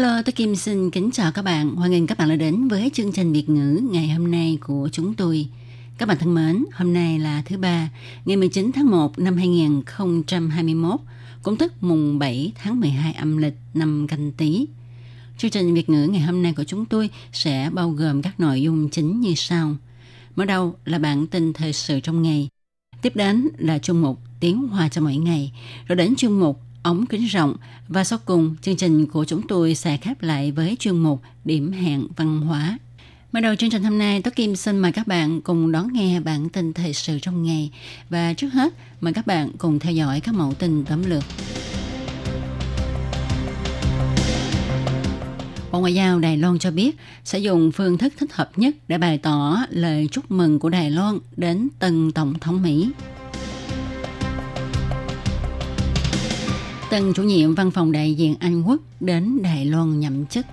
Hello, tôi Kim xin kính chào các bạn. Hoan nghênh các bạn đã đến với chương trình Việt ngữ ngày hôm nay của chúng tôi. Các bạn thân mến, hôm nay là thứ ba, ngày 19 tháng 1 năm 2021, cũng tức mùng 7 tháng 12 âm lịch năm canh tí. Chương trình Việt ngữ ngày hôm nay của chúng tôi sẽ bao gồm các nội dung chính như sau. Mở đầu là bản tin thời sự trong ngày. Tiếp đến là chương mục tiếng hoa cho mỗi ngày. Rồi đến chương mục ống kính rộng và sau cùng chương trình của chúng tôi sẽ khép lại với chuyên mục điểm hẹn văn hóa. Mở đầu chương trình hôm nay, Tố Kim xin mời các bạn cùng đón nghe bản tin thời sự trong ngày. Và trước hết, mời các bạn cùng theo dõi các mẫu tin tóm lược. Bộ Ngoại giao Đài Loan cho biết sẽ dùng phương thức thích hợp nhất để bày tỏ lời chúc mừng của Đài Loan đến tân Tổng thống Mỹ. Tân chủ nhiệm văn phòng đại diện Anh Quốc đến Đài Loan nhậm chức.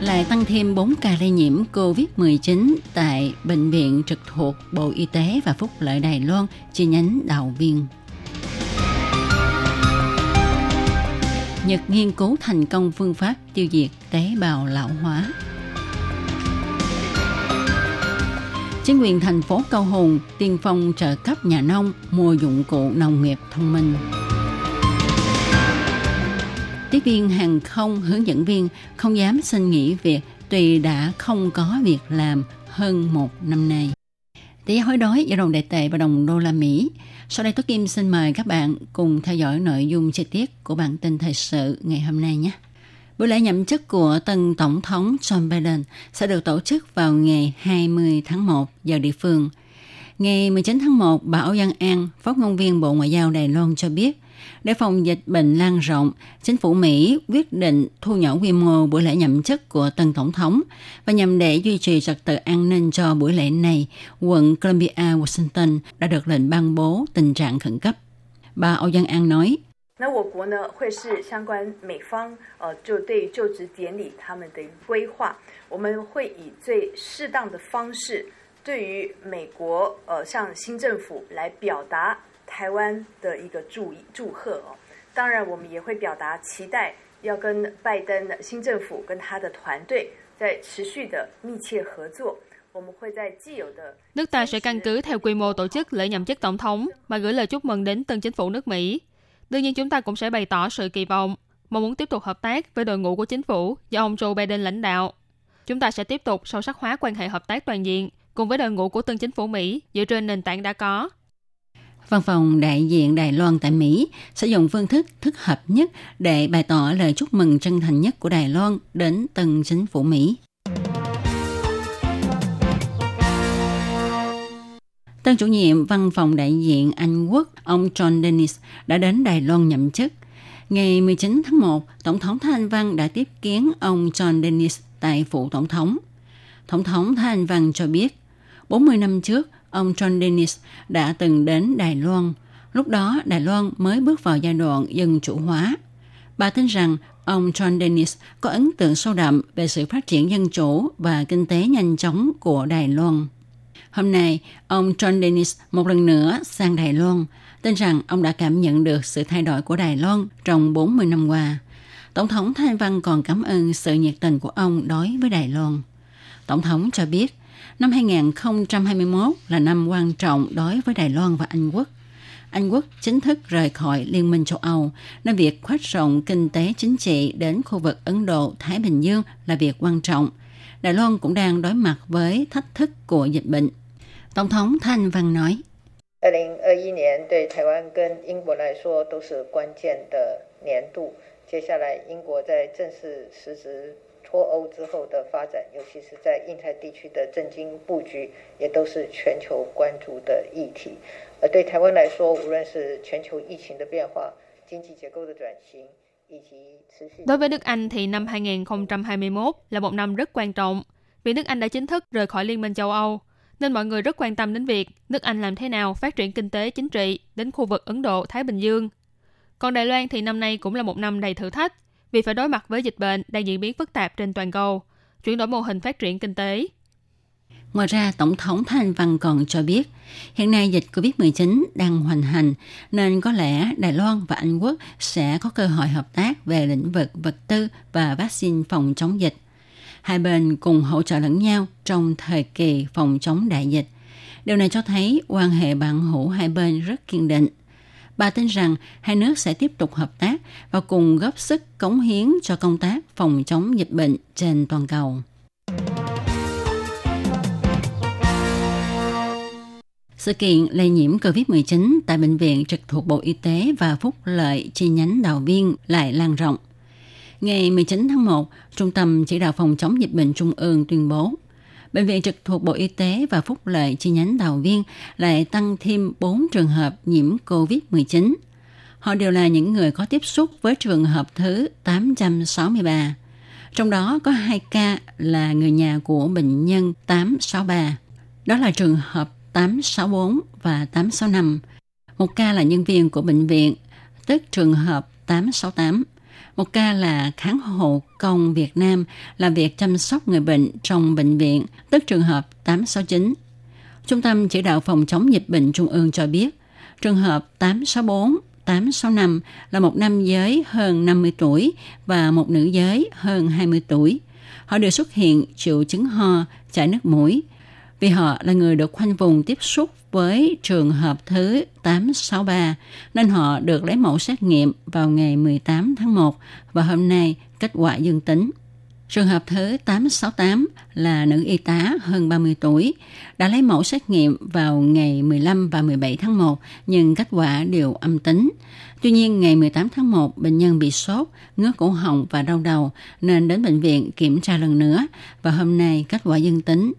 Lại tăng thêm 4 ca lây nhiễm COVID-19 tại Bệnh viện trực thuộc Bộ Y tế và Phúc lợi Đài Loan, chi nhánh Đào Viên. Nhật nghiên cứu thành công phương pháp tiêu diệt tế bào lão hóa. Chính quyền thành phố Cao Hùng tiên phong trợ cấp nhà nông, mua dụng cụ nông nghiệp thông minh. Tiếp viên hàng không hướng dẫn viên không dám xin nghỉ việc tuy đã không có việc làm hơn một năm nay. Tỷ giá hối đoái giữa đồng đại tệ và đồng đô la Mỹ. Sau đây Tố Kim xin mời các bạn cùng theo dõi nội dung chi tiết của bản tin thời sự ngày hôm nay nhé. Buổi lễ nhậm chức của tân Tổng thống Joe Biden sẽ được tổ chức vào ngày 20 tháng 1 giờ địa phương. Ngày 19 tháng 1, bà Âu Giang An, phát ngôn viên Bộ Ngoại giao Đài Loan cho biết, để phòng dịch bệnh lan rộng, chính phủ Mỹ quyết định thu nhỏ quy mô buổi lễ nhậm chức của tân tổng thống và nhằm để duy trì trật tự an ninh cho buổi lễ này, quận Columbia, Washington đã được lệnh ban bố tình trạng khẩn cấp. Bà Âu Giang An nói, 那我国呢，会是相关美方呃，就对于就职典礼他们的规划，我们会以最适当的方式，对于美国呃，向新政府来表达台湾的一个祝祝贺哦。当然，我们也会表达期待，要跟拜登的新政府跟他的团队在持续的密切合作。我们会在既有的 Nước ta sẽ căn cứ theo quy mô tổ chức lễ nhậm chức tổng thống mà gửi lời chúc mừng đến tân chính phủ nước Mỹ. Đương nhiên chúng ta cũng sẽ bày tỏ sự kỳ vọng, mong muốn tiếp tục hợp tác với đội ngũ của chính phủ do ông Joe Biden lãnh đạo. Chúng ta sẽ tiếp tục sâu sắc hóa quan hệ hợp tác toàn diện cùng với đội ngũ của tân chính phủ Mỹ dựa trên nền tảng đã có. Văn phòng đại diện Đài Loan tại Mỹ sẽ dùng phương thức thích hợp nhất để bày tỏ lời chúc mừng chân thành nhất của Đài Loan đến tân chính phủ Mỹ. Tân chủ nhiệm văn phòng đại diện Anh Quốc, ông John Dennis, đã đến Đài Loan nhậm chức. Ngày 19 tháng 1, Tổng thống Thái Anh Văn đã tiếp kiến ông John Dennis tại phủ Tổng thống. Tổng thống Thái Anh Văn cho biết, 40 năm trước, ông John Dennis đã từng đến Đài Loan. Lúc đó, Đài Loan mới bước vào giai đoạn dân chủ hóa. Bà tin rằng ông John Dennis có ấn tượng sâu đậm về sự phát triển dân chủ và kinh tế nhanh chóng của Đài Loan. Hôm nay, ông John Dennis một lần nữa sang Đài Loan, tin rằng ông đã cảm nhận được sự thay đổi của Đài Loan trong 40 năm qua. Tổng thống Thái Văn còn cảm ơn sự nhiệt tình của ông đối với Đài Loan. Tổng thống cho biết, năm 2021 là năm quan trọng đối với Đài Loan và Anh Quốc. Anh Quốc chính thức rời khỏi Liên minh châu Âu, nên việc khoát rộng kinh tế chính trị đến khu vực Ấn Độ-Thái Bình Dương là việc quan trọng. Đài Loan cũng đang đối mặt với thách thức của dịch bệnh. Tổng thống Thanh Văn nói, 二零二一年对台湾跟英国来说都是关键的年度。接下来，英国在正式实质脱欧之后的发展，尤其是在印太地区的政经布局，也都是全球关注的议题。而对台湾来说，无论是全球疫情的变化， Đối với nước Anh thì năm 2021 là một năm rất quan trọng vì nước Anh đã chính thức rời khỏi Liên minh châu Âu, nên mọi người rất quan tâm đến việc nước Anh làm thế nào phát triển kinh tế chính trị đến khu vực Ấn Độ-Thái Bình Dương. Còn Đài Loan thì năm nay cũng là một năm đầy thử thách vì phải đối mặt với dịch bệnh đang diễn biến phức tạp trên toàn cầu, chuyển đổi mô hình phát triển kinh tế. Ngoài ra, Tổng thống Thanh Văn còn cho biết, hiện nay dịch COVID-19 đang hoành hành, nên có lẽ Đài Loan và Anh Quốc sẽ có cơ hội hợp tác về lĩnh vực vật tư và vaccine phòng chống dịch. Hai bên cùng hỗ trợ lẫn nhau trong thời kỳ phòng chống đại dịch. Điều này cho thấy quan hệ bạn hữu hai bên rất kiên định. Bà tin rằng hai nước sẽ tiếp tục hợp tác và cùng góp sức cống hiến cho công tác phòng chống dịch bệnh trên toàn cầu. Sự kiện lây nhiễm COVID-19 tại Bệnh viện trực thuộc Bộ Y tế và Phúc Lợi chi nhánh Đào Viên lại lan rộng. Ngày 19 tháng 1, Trung tâm Chỉ đạo Phòng chống dịch bệnh Trung ương tuyên bố Bệnh viện trực thuộc Bộ Y tế và Phúc Lợi chi nhánh Đào Viên lại tăng thêm 4 trường hợp nhiễm COVID-19. Họ đều là những người có tiếp xúc với trường hợp thứ 863. Trong đó có 2 ca là người nhà của bệnh nhân 863. Đó là trường hợp 864 và 865. Một ca là nhân viên của bệnh viện, tức trường hợp 868. Một ca là kháng hộ công Việt Nam làm việc chăm sóc người bệnh trong bệnh viện, tức trường hợp 869. Trung tâm Chỉ đạo Phòng chống dịch bệnh Trung ương cho biết, trường hợp 864 865 là một nam giới hơn 50 tuổi và một nữ giới hơn 20 tuổi. Họ đều xuất hiện triệu chứng ho, chảy nước mũi, vì họ là người được khoanh vùng tiếp xúc với trường hợp thứ 863 nên họ được lấy mẫu xét nghiệm vào ngày 18 tháng 1 và hôm nay kết quả dương tính. Trường hợp thứ 868 là nữ y tá hơn 30 tuổi, đã lấy mẫu xét nghiệm vào ngày 15 và 17 tháng 1 nhưng kết quả đều âm tính. Tuy nhiên, ngày 18 tháng 1, bệnh nhân bị sốt, ngứa cổ họng và đau đầu nên đến bệnh viện kiểm tra lần nữa và hôm nay kết quả dương tính.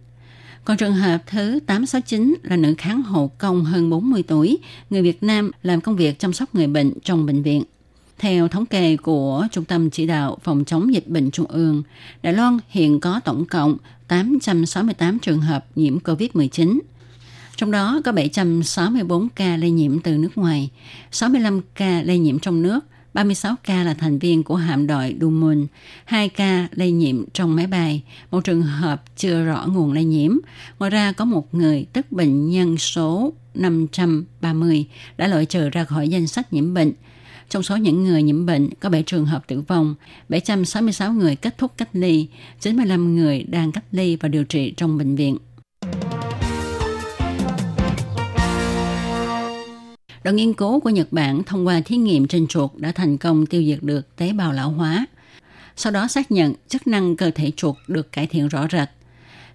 Còn trường hợp thứ 869 là nữ kháng hộ công hơn 40 tuổi, người Việt Nam làm công việc chăm sóc người bệnh trong bệnh viện. Theo thống kê của Trung tâm Chỉ đạo Phòng chống dịch bệnh Trung ương, Đài Loan hiện có tổng cộng 868 trường hợp nhiễm COVID-19. Trong đó có 764 ca lây nhiễm từ nước ngoài, 65 ca lây nhiễm trong nước, 36 ca là thành viên của hạm đội Dumun, 2 ca lây nhiễm trong máy bay, một trường hợp chưa rõ nguồn lây nhiễm. Ngoài ra có một người, tức bệnh nhân số 530, đã loại trừ ra khỏi danh sách nhiễm bệnh. Trong số những người nhiễm bệnh có 7 trường hợp tử vong, 766 người kết thúc cách ly, 95 người đang cách ly và điều trị trong bệnh viện. Đoàn nghiên cứu của Nhật Bản thông qua thí nghiệm trên chuột đã thành công tiêu diệt được tế bào lão hóa. Sau đó xác nhận chức năng cơ thể chuột được cải thiện rõ rệt.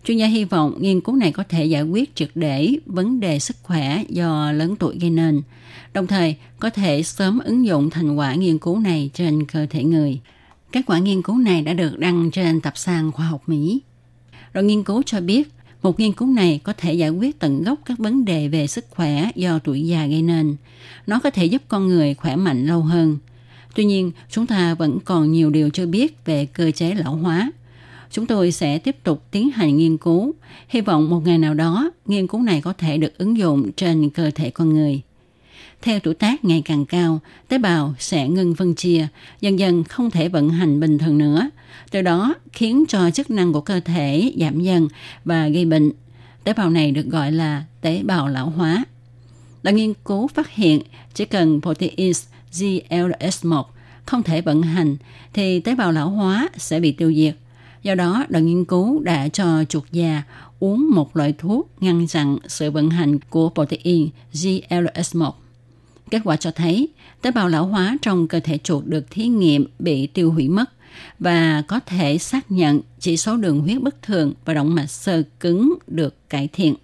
Chuyên gia hy vọng nghiên cứu này có thể giải quyết triệt để vấn đề sức khỏe do lớn tuổi gây nên, đồng thời có thể sớm ứng dụng thành quả nghiên cứu này trên cơ thể người. Kết quả nghiên cứu này đã được đăng trên tập san khoa học Mỹ. Đoàn nghiên cứu cho biết một nghiên cứu này có thể giải quyết tận gốc các vấn đề về sức khỏe do tuổi già gây nên. Nó có thể giúp con người khỏe mạnh lâu hơn. Tuy nhiên, chúng ta vẫn còn nhiều điều chưa biết về cơ chế lão hóa. Chúng tôi sẽ tiếp tục tiến hành nghiên cứu. Hy vọng một ngày nào đó, nghiên cứu này có thể được ứng dụng trên cơ thể con người. Theo tuổi tác ngày càng cao, tế bào sẽ ngừng phân chia, dần dần không thể vận hành bình thường nữa. Từ đó khiến cho chức năng của cơ thể giảm dần và gây bệnh. Tế bào này được gọi là tế bào lão hóa. Đã nghiên cứu phát hiện chỉ cần protein GLS1 không thể vận hành thì tế bào lão hóa sẽ bị tiêu diệt. Do đó, đoàn nghiên cứu đã cho chuột già uống một loại thuốc ngăn chặn sự vận hành của protein GLS1. Kết quả cho thấy tế bào lão hóa trong cơ thể chuột được thí nghiệm bị tiêu hủy mất và có thể xác nhận chỉ số đường huyết bất thường và động mạch sơ cứng được cải thiện.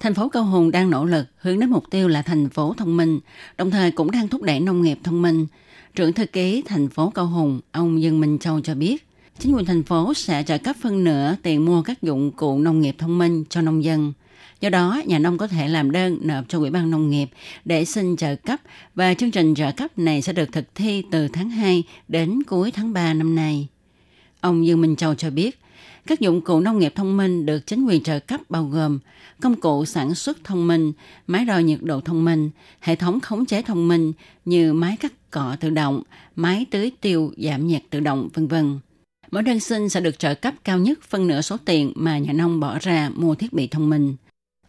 Thành phố Cao Hùng đang nỗ lực hướng đến mục tiêu là thành phố thông minh, đồng thời cũng đang thúc đẩy nông nghiệp thông minh. Trưởng thư ký thành phố Cao Hùng, ông Dương Minh Châu cho biết, chính quyền thành phố sẽ trợ cấp phân nửa tiền mua các dụng cụ nông nghiệp thông minh cho nông dân – Do đó, nhà nông có thể làm đơn nộp cho Ủy ban Nông nghiệp để xin trợ cấp và chương trình trợ cấp này sẽ được thực thi từ tháng 2 đến cuối tháng 3 năm nay. Ông Dương Minh Châu cho biết, các dụng cụ nông nghiệp thông minh được chính quyền trợ cấp bao gồm công cụ sản xuất thông minh, máy đo nhiệt độ thông minh, hệ thống khống chế thông minh như máy cắt cỏ tự động, máy tưới tiêu giảm nhiệt tự động, vân vân. Mỗi đơn xin sẽ được trợ cấp cao nhất phân nửa số tiền mà nhà nông bỏ ra mua thiết bị thông minh.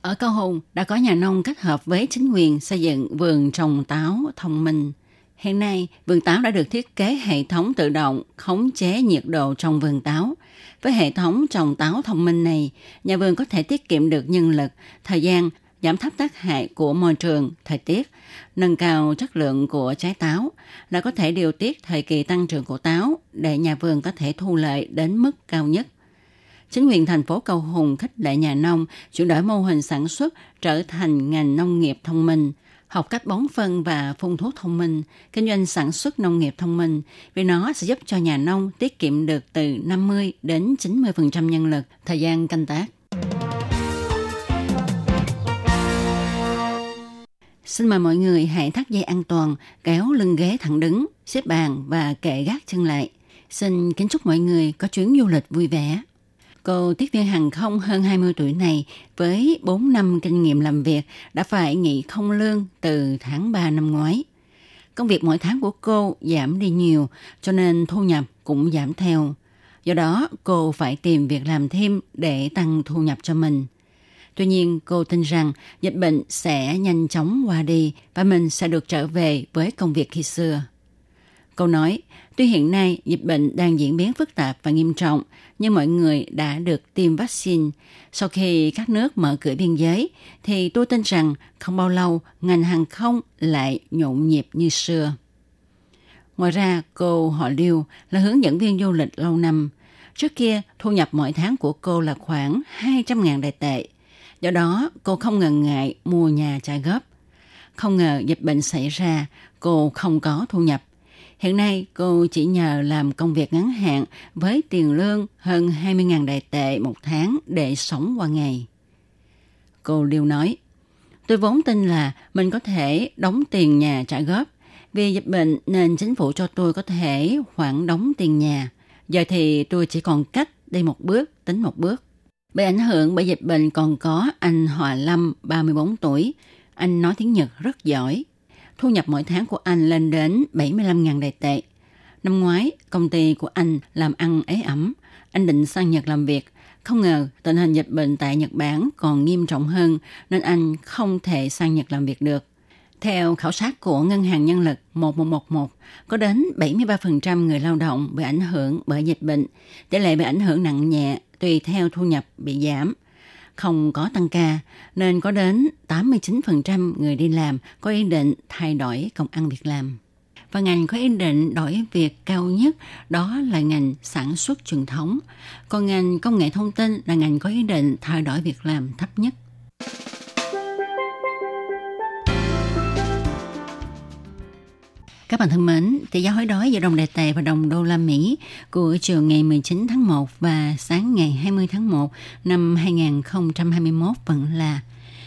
Ở Cao Hùng đã có nhà nông kết hợp với chính quyền xây dựng vườn trồng táo thông minh. Hiện nay, vườn táo đã được thiết kế hệ thống tự động khống chế nhiệt độ trong vườn táo. Với hệ thống trồng táo thông minh này, nhà vườn có thể tiết kiệm được nhân lực, thời gian, giảm thấp tác hại của môi trường, thời tiết, nâng cao chất lượng của trái táo, là có thể điều tiết thời kỳ tăng trưởng của táo để nhà vườn có thể thu lợi đến mức cao nhất. Chính quyền thành phố Cầu Hùng khích lệ nhà nông chuyển đổi mô hình sản xuất trở thành ngành nông nghiệp thông minh – học cách bón phân và phun thuốc thông minh, kinh doanh sản xuất nông nghiệp thông minh vì nó sẽ giúp cho nhà nông tiết kiệm được từ 50 đến 90% nhân lực, thời gian canh tác. Xin mời mọi người hãy thắt dây an toàn, kéo lưng ghế thẳng đứng, xếp bàn và kệ gác chân lại. Xin kính chúc mọi người có chuyến du lịch vui vẻ. Cô tiếp viên hàng không hơn 20 tuổi này với 4 năm kinh nghiệm làm việc đã phải nghỉ không lương từ tháng 3 năm ngoái. Công việc mỗi tháng của cô giảm đi nhiều cho nên thu nhập cũng giảm theo. Do đó cô phải tìm việc làm thêm để tăng thu nhập cho mình. Tuy nhiên cô tin rằng dịch bệnh sẽ nhanh chóng qua đi và mình sẽ được trở về với công việc khi xưa. Cô nói, tuy hiện nay dịch bệnh đang diễn biến phức tạp và nghiêm trọng, nhưng mọi người đã được tiêm vaccine. Sau khi các nước mở cửa biên giới, thì tôi tin rằng không bao lâu ngành hàng không lại nhộn nhịp như xưa. Ngoài ra, cô họ Liêu là hướng dẫn viên du lịch lâu năm. Trước kia, thu nhập mỗi tháng của cô là khoảng 200.000 đại tệ. Do đó, cô không ngần ngại mua nhà trả góp. Không ngờ dịch bệnh xảy ra, cô không có thu nhập Hiện nay, cô chỉ nhờ làm công việc ngắn hạn với tiền lương hơn 20.000 đại tệ một tháng để sống qua ngày. Cô Liêu nói, tôi vốn tin là mình có thể đóng tiền nhà trả góp. Vì dịch bệnh nên chính phủ cho tôi có thể khoản đóng tiền nhà. Giờ thì tôi chỉ còn cách đi một bước, tính một bước. Bị ảnh hưởng bởi dịch bệnh còn có anh Hòa Lâm, 34 tuổi. Anh nói tiếng Nhật rất giỏi, thu nhập mỗi tháng của anh lên đến 75.000 đài tệ. Năm ngoái, công ty của anh làm ăn ế ẩm. Anh định sang Nhật làm việc. Không ngờ tình hình dịch bệnh tại Nhật Bản còn nghiêm trọng hơn nên anh không thể sang Nhật làm việc được. Theo khảo sát của Ngân hàng Nhân lực 1111, có đến 73% người lao động bị ảnh hưởng bởi dịch bệnh. Tỷ lệ bị ảnh hưởng nặng nhẹ tùy theo thu nhập bị giảm không có tăng ca, nên có đến 89% người đi làm có ý định thay đổi công ăn việc làm. Và ngành có ý định đổi việc cao nhất đó là ngành sản xuất truyền thống. Còn ngành công nghệ thông tin là ngành có ý định thay đổi việc làm thấp nhất. Các bạn thân mến, tỷ giá hối đoái giữa đồng đại tệ và đồng đô la Mỹ của chiều ngày 19 tháng 1 và sáng ngày 20 tháng 1 năm 2021 vẫn là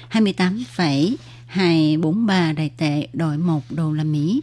28,243 đại tệ đổi 1 đô la Mỹ.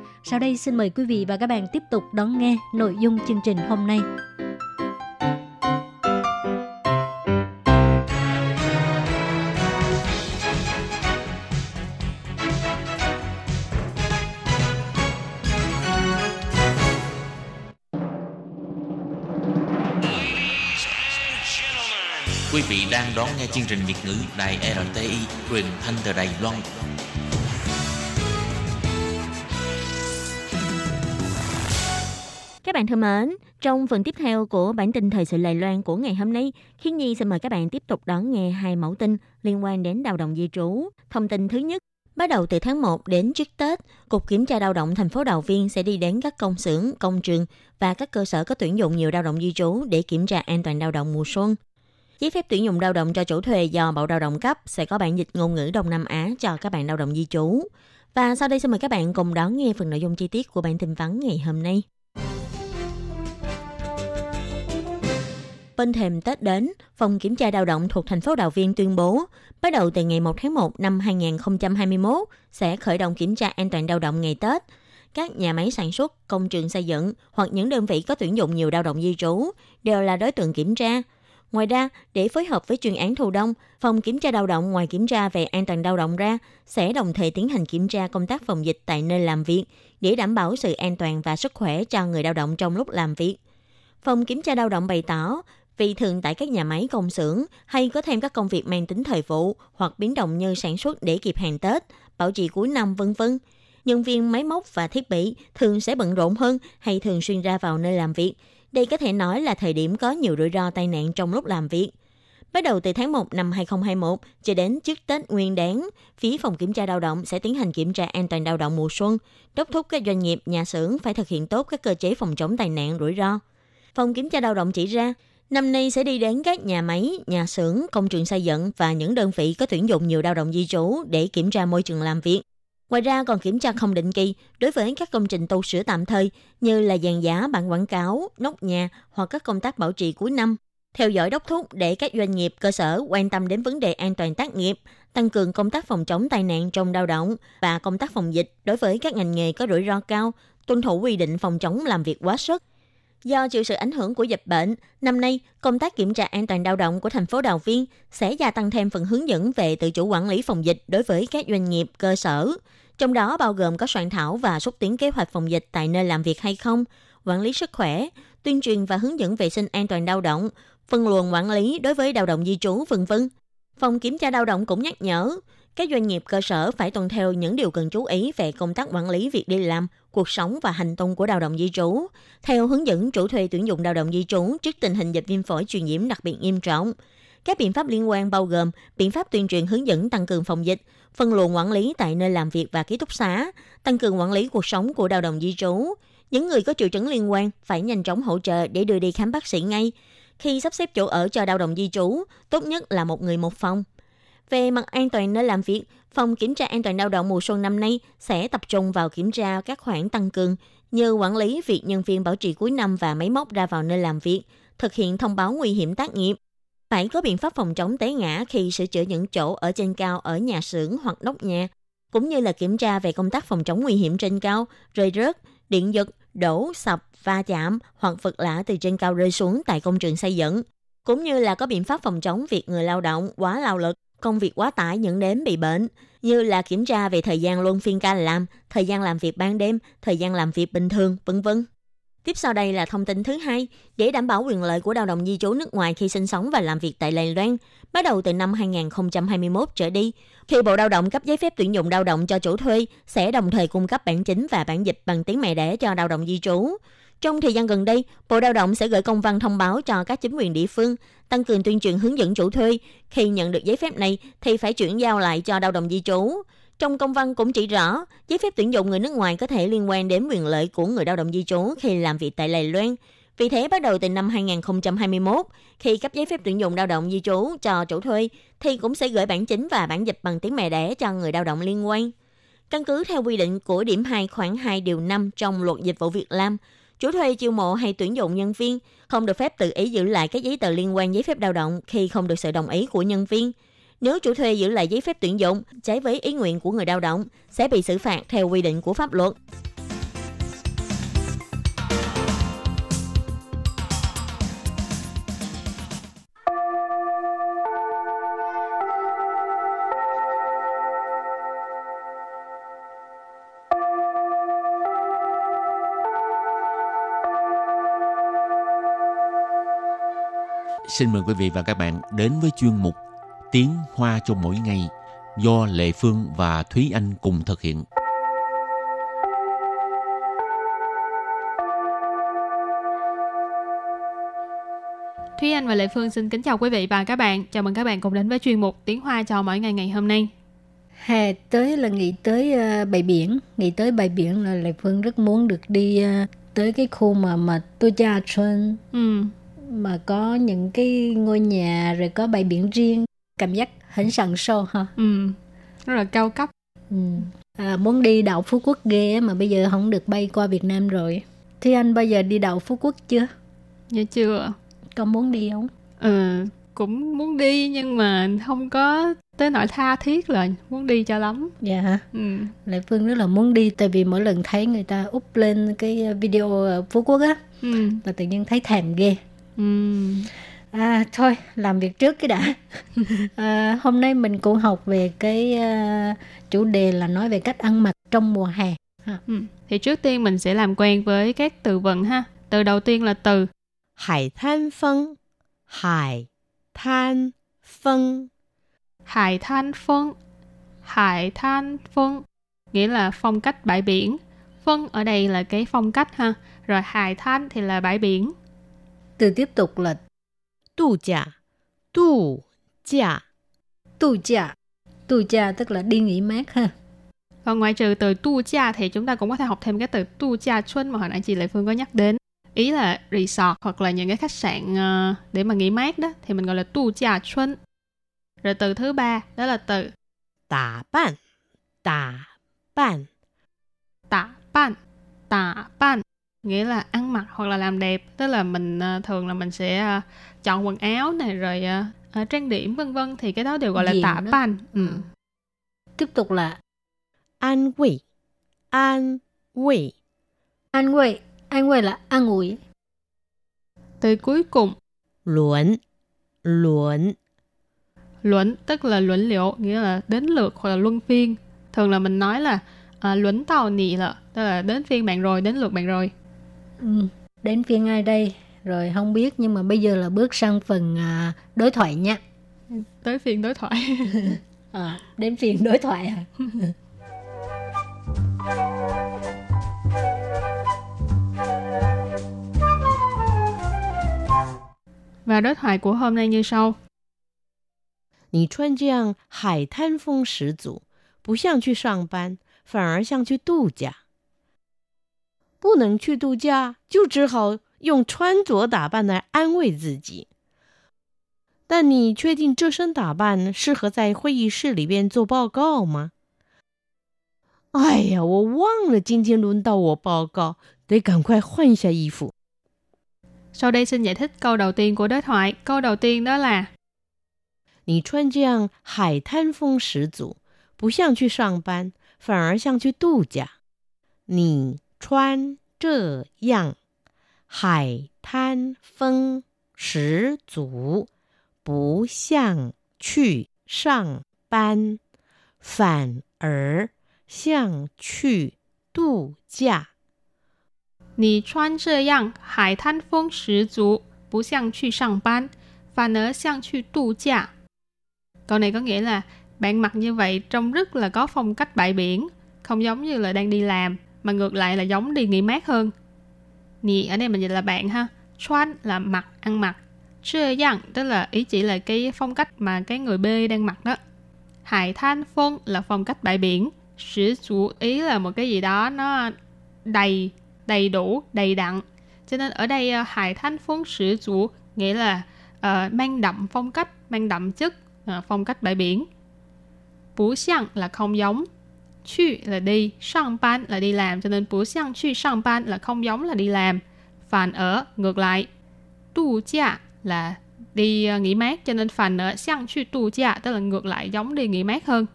Sau đây xin mời quý vị và các bạn tiếp tục đón nghe nội dung chương trình hôm nay. Quý vị đang đón nghe chương trình Việt ngữ Đài RTI truyền thanh từ Đài Loan. Bạn thân mến, trong phần tiếp theo của bản tin thời sự Lài Loan của ngày hôm nay, Khiến Nhi xin mời các bạn tiếp tục đón nghe hai mẫu tin liên quan đến lao động di trú. Thông tin thứ nhất, Bắt đầu từ tháng 1 đến trước Tết, Cục Kiểm tra Lao động thành phố Đào Viên sẽ đi đến các công xưởng, công trường và các cơ sở có tuyển dụng nhiều lao động di trú để kiểm tra an toàn lao động mùa xuân. Giấy phép tuyển dụng lao động cho chủ thuê do Bộ Lao động cấp sẽ có bản dịch ngôn ngữ Đông Nam Á cho các bạn lao động di trú. Và sau đây xin mời các bạn cùng đón nghe phần nội dung chi tiết của bản tin vắn ngày hôm nay. Bên thềm Tết đến, Phòng Kiểm tra Lao động thuộc thành phố Đào Viên tuyên bố, bắt đầu từ ngày 1 tháng 1 năm 2021 sẽ khởi động kiểm tra an toàn lao động ngày Tết. Các nhà máy sản xuất, công trường xây dựng hoặc những đơn vị có tuyển dụng nhiều lao động di trú đều là đối tượng kiểm tra. Ngoài ra, để phối hợp với chuyên án thù đông, phòng kiểm tra lao động ngoài kiểm tra về an toàn lao động ra, sẽ đồng thời tiến hành kiểm tra công tác phòng dịch tại nơi làm việc để đảm bảo sự an toàn và sức khỏe cho người lao động trong lúc làm việc. Phòng kiểm tra lao động bày tỏ, vì thường tại các nhà máy công xưởng hay có thêm các công việc mang tính thời vụ hoặc biến động như sản xuất để kịp hàng Tết, bảo trì cuối năm vân vân. Nhân viên máy móc và thiết bị thường sẽ bận rộn hơn hay thường xuyên ra vào nơi làm việc. Đây có thể nói là thời điểm có nhiều rủi ro tai nạn trong lúc làm việc. Bắt đầu từ tháng 1 năm 2021 cho đến trước Tết Nguyên đáng, phía phòng kiểm tra lao động sẽ tiến hành kiểm tra an toàn lao động mùa xuân, đốc thúc các doanh nghiệp, nhà xưởng phải thực hiện tốt các cơ chế phòng chống tai nạn rủi ro. Phòng kiểm tra lao động chỉ ra, Năm nay sẽ đi đến các nhà máy, nhà xưởng, công trường xây dựng và những đơn vị có tuyển dụng nhiều lao động di trú để kiểm tra môi trường làm việc. Ngoài ra còn kiểm tra không định kỳ đối với các công trình tu sửa tạm thời như là dàn giá bản quảng cáo, nóc nhà hoặc các công tác bảo trì cuối năm. Theo dõi đốc thúc để các doanh nghiệp cơ sở quan tâm đến vấn đề an toàn tác nghiệp, tăng cường công tác phòng chống tai nạn trong lao động và công tác phòng dịch đối với các ngành nghề có rủi ro cao, tuân thủ quy định phòng chống làm việc quá sức, Do chịu sự ảnh hưởng của dịch bệnh, năm nay công tác kiểm tra an toàn lao động của thành phố Đào Viên sẽ gia tăng thêm phần hướng dẫn về tự chủ quản lý phòng dịch đối với các doanh nghiệp cơ sở, trong đó bao gồm có soạn thảo và xúc tiến kế hoạch phòng dịch tại nơi làm việc hay không, quản lý sức khỏe, tuyên truyền và hướng dẫn vệ sinh an toàn lao động, phân luồng quản lý đối với lao động di trú vân vân. Phòng kiểm tra lao động cũng nhắc nhở các doanh nghiệp cơ sở phải tuân theo những điều cần chú ý về công tác quản lý việc đi làm, cuộc sống và hành tung của lao động di trú, theo hướng dẫn chủ thuê tuyển dụng lao động di trú trước tình hình dịch viêm phổi truyền nhiễm đặc biệt nghiêm trọng. Các biện pháp liên quan bao gồm biện pháp tuyên truyền hướng dẫn tăng cường phòng dịch, phân luồng quản lý tại nơi làm việc và ký túc xá, tăng cường quản lý cuộc sống của lao động di trú. Những người có triệu chứng liên quan phải nhanh chóng hỗ trợ để đưa đi khám bác sĩ ngay. Khi sắp xếp chỗ ở cho lao động di trú, tốt nhất là một người một phòng. Về mặt an toàn nơi làm việc, Phòng Kiểm tra An toàn lao động mùa xuân năm nay sẽ tập trung vào kiểm tra các khoản tăng cường như quản lý việc nhân viên bảo trì cuối năm và máy móc ra vào nơi làm việc, thực hiện thông báo nguy hiểm tác nghiệp, phải có biện pháp phòng chống té ngã khi sửa chữa những chỗ ở trên cao ở nhà xưởng hoặc nóc nhà, cũng như là kiểm tra về công tác phòng chống nguy hiểm trên cao, rơi rớt, điện giật, đổ, sập, va chạm hoặc vật lạ từ trên cao rơi xuống tại công trường xây dựng, cũng như là có biện pháp phòng chống việc người lao động quá lao lực công việc quá tải dẫn đến bị bệnh, như là kiểm tra về thời gian luân phiên ca làm, thời gian làm việc ban đêm, thời gian làm việc bình thường, vân vân. Tiếp sau đây là thông tin thứ hai, để đảm bảo quyền lợi của lao động di trú nước ngoài khi sinh sống và làm việc tại Đài Loan, bắt đầu từ năm 2021 trở đi, khi Bộ Lao động cấp giấy phép tuyển dụng lao động cho chủ thuê, sẽ đồng thời cung cấp bản chính và bản dịch bằng tiếng mẹ đẻ cho lao động di trú. Trong thời gian gần đây, Bộ Lao động sẽ gửi công văn thông báo cho các chính quyền địa phương, tăng cường tuyên truyền hướng dẫn chủ thuê. Khi nhận được giấy phép này thì phải chuyển giao lại cho lao động di trú. Trong công văn cũng chỉ rõ, giấy phép tuyển dụng người nước ngoài có thể liên quan đến quyền lợi của người lao động di trú khi làm việc tại Đài Loan. Vì thế, bắt đầu từ năm 2021, khi cấp giấy phép tuyển dụng lao động di trú cho chủ thuê, thì cũng sẽ gửi bản chính và bản dịch bằng tiếng mẹ đẻ cho người lao động liên quan. Căn cứ theo quy định của điểm 2 khoảng 2 điều 5 trong luật dịch vụ Việt Nam. Chủ thuê chiêu mộ hay tuyển dụng nhân viên, không được phép tự ý giữ lại các giấy tờ liên quan giấy phép lao động khi không được sự đồng ý của nhân viên. Nếu chủ thuê giữ lại giấy phép tuyển dụng, trái với ý nguyện của người lao động, sẽ bị xử phạt theo quy định của pháp luật. Xin mời quý vị và các bạn đến với chuyên mục Tiếng Hoa cho mỗi ngày do Lệ Phương và Thúy Anh cùng thực hiện. Thúy Anh và Lệ Phương xin kính chào quý vị và các bạn. Chào mừng các bạn cùng đến với chuyên mục Tiếng Hoa cho mỗi ngày ngày hôm nay. Hè tới là nghĩ tới uh, bãi biển, nghĩ tới bãi biển là Lệ Phương rất muốn được đi uh, tới cái khu mà mà Tu Cha Xuân Ừ, mà có những cái ngôi nhà rồi có bãi biển riêng cảm giác hẳn sẵn sâu ha? Ừ rất là cao cấp. Ừ. à, muốn đi đảo phú quốc ghê mà bây giờ không được bay qua việt nam rồi. Thế anh bao giờ đi đảo phú quốc chưa? Dạ chưa? Có muốn đi không? Ừ cũng muốn đi nhưng mà không có tới nỗi tha thiết là muốn đi cho lắm. Dạ hả? Ừ. Lại phương rất là muốn đi tại vì mỗi lần thấy người ta úp lên cái video ở phú quốc á ừ. là tự nhiên thấy thèm ghê à thôi làm việc trước cái đã. À, hôm nay mình cũng học về cái uh, chủ đề là nói về cách ăn mặc trong mùa hè. Ừ. thì trước tiên mình sẽ làm quen với các từ vựng ha. Từ đầu tiên là từ. Hải than phân. Hải than phân. Hải than phân. Hải than phân. Nghĩa là phong cách bãi biển. Phân ở đây là cái phong cách ha. Rồi hải than thì là bãi biển. Từ tiếp tục là Tù giả Tù giả Tù giả Tù giả tức là đi nghỉ mát ha. Còn ngoài trừ từ tu giả thì chúng ta cũng có thể học thêm cái từ tu giả xuân mà hồi nãy chị Lệ Phương có nhắc đến. Ý là resort hoặc là những cái khách sạn ờ, để mà nghỉ mát đó thì mình gọi là tu giả xuân. Rồi từ thứ ba đó là từ tả bàn, tả bàn, tả bàn, tả bàn nghĩa là ăn mặc hoặc là làm đẹp tức là mình ờ, thường là mình sẽ ờ, chọn quần áo này rồi ờ, trang điểm vân vân thì cái đó đều gọi là tả ban ừ. ừ. tiếp tục là an vị an vị an vị an vị là an ủi từ cuối cùng. Luận luận luận tức là luận liệu nghĩa là đến lượt hoặc là luân phiên. Thường là mình nói là à, luận tàu nị là tức là đến phiên bạn rồi đến lượt bạn rồi. Ừ. Đến phiên ai đây? Rồi không biết nhưng mà bây giờ là bước sang phần à, đối thoại nha. tới phiên đối thoại À, đến phiên đối thoại à? và đối thoại của hôm nay như sau 你穿这样海滩风十足，不像去上班，反而像去度假。 不能去度假，就只好用穿着打扮来安慰自己。但你确定这身打扮适合在会议室里边做报告吗？哎呀，我忘了今天轮到我报告，得赶快换一下衣服。 sau đây xin giải thích câu đầu tiên của đối thoại câu đầu tiên đó là 你穿这样海滩风十足，不像去上班，反而像去度假。你 穿这样海滩风十足，不像去上班，反而像去度假。你穿这样海滩风十足不像去上班反而像去度假 câu này có nghĩa là bạn mặc như vậy trông rất là có phong cách bãi biển không giống như là đang đi làm mà ngược lại là giống đi nghỉ mát hơn. Nì ở đây mình dịch là bạn ha. Chuan là mặc, ăn mặc. Chưa dặn tức là ý chỉ là cái phong cách mà cái người B đang mặc đó. Hải than phong là phong cách bãi biển. Sử chủ ý là một cái gì đó nó đầy, đầy đủ, đầy đặn. Cho nên ở đây ờ, hải than phong sử chủ nghĩa là uh, mang đậm phong cách, mang đậm chất uh, phong cách bãi biển. Bú xiang là không giống. Chu là đi, sang ban là đi làm cho nên bú xiang chu sang ban là không giống là đi làm. Phản ở ngược lại. Tu gia là đi ờ, nghỉ mát cho nên phản ở xiang chu tu gia tức là ngược lại giống đi nghỉ mát hơn.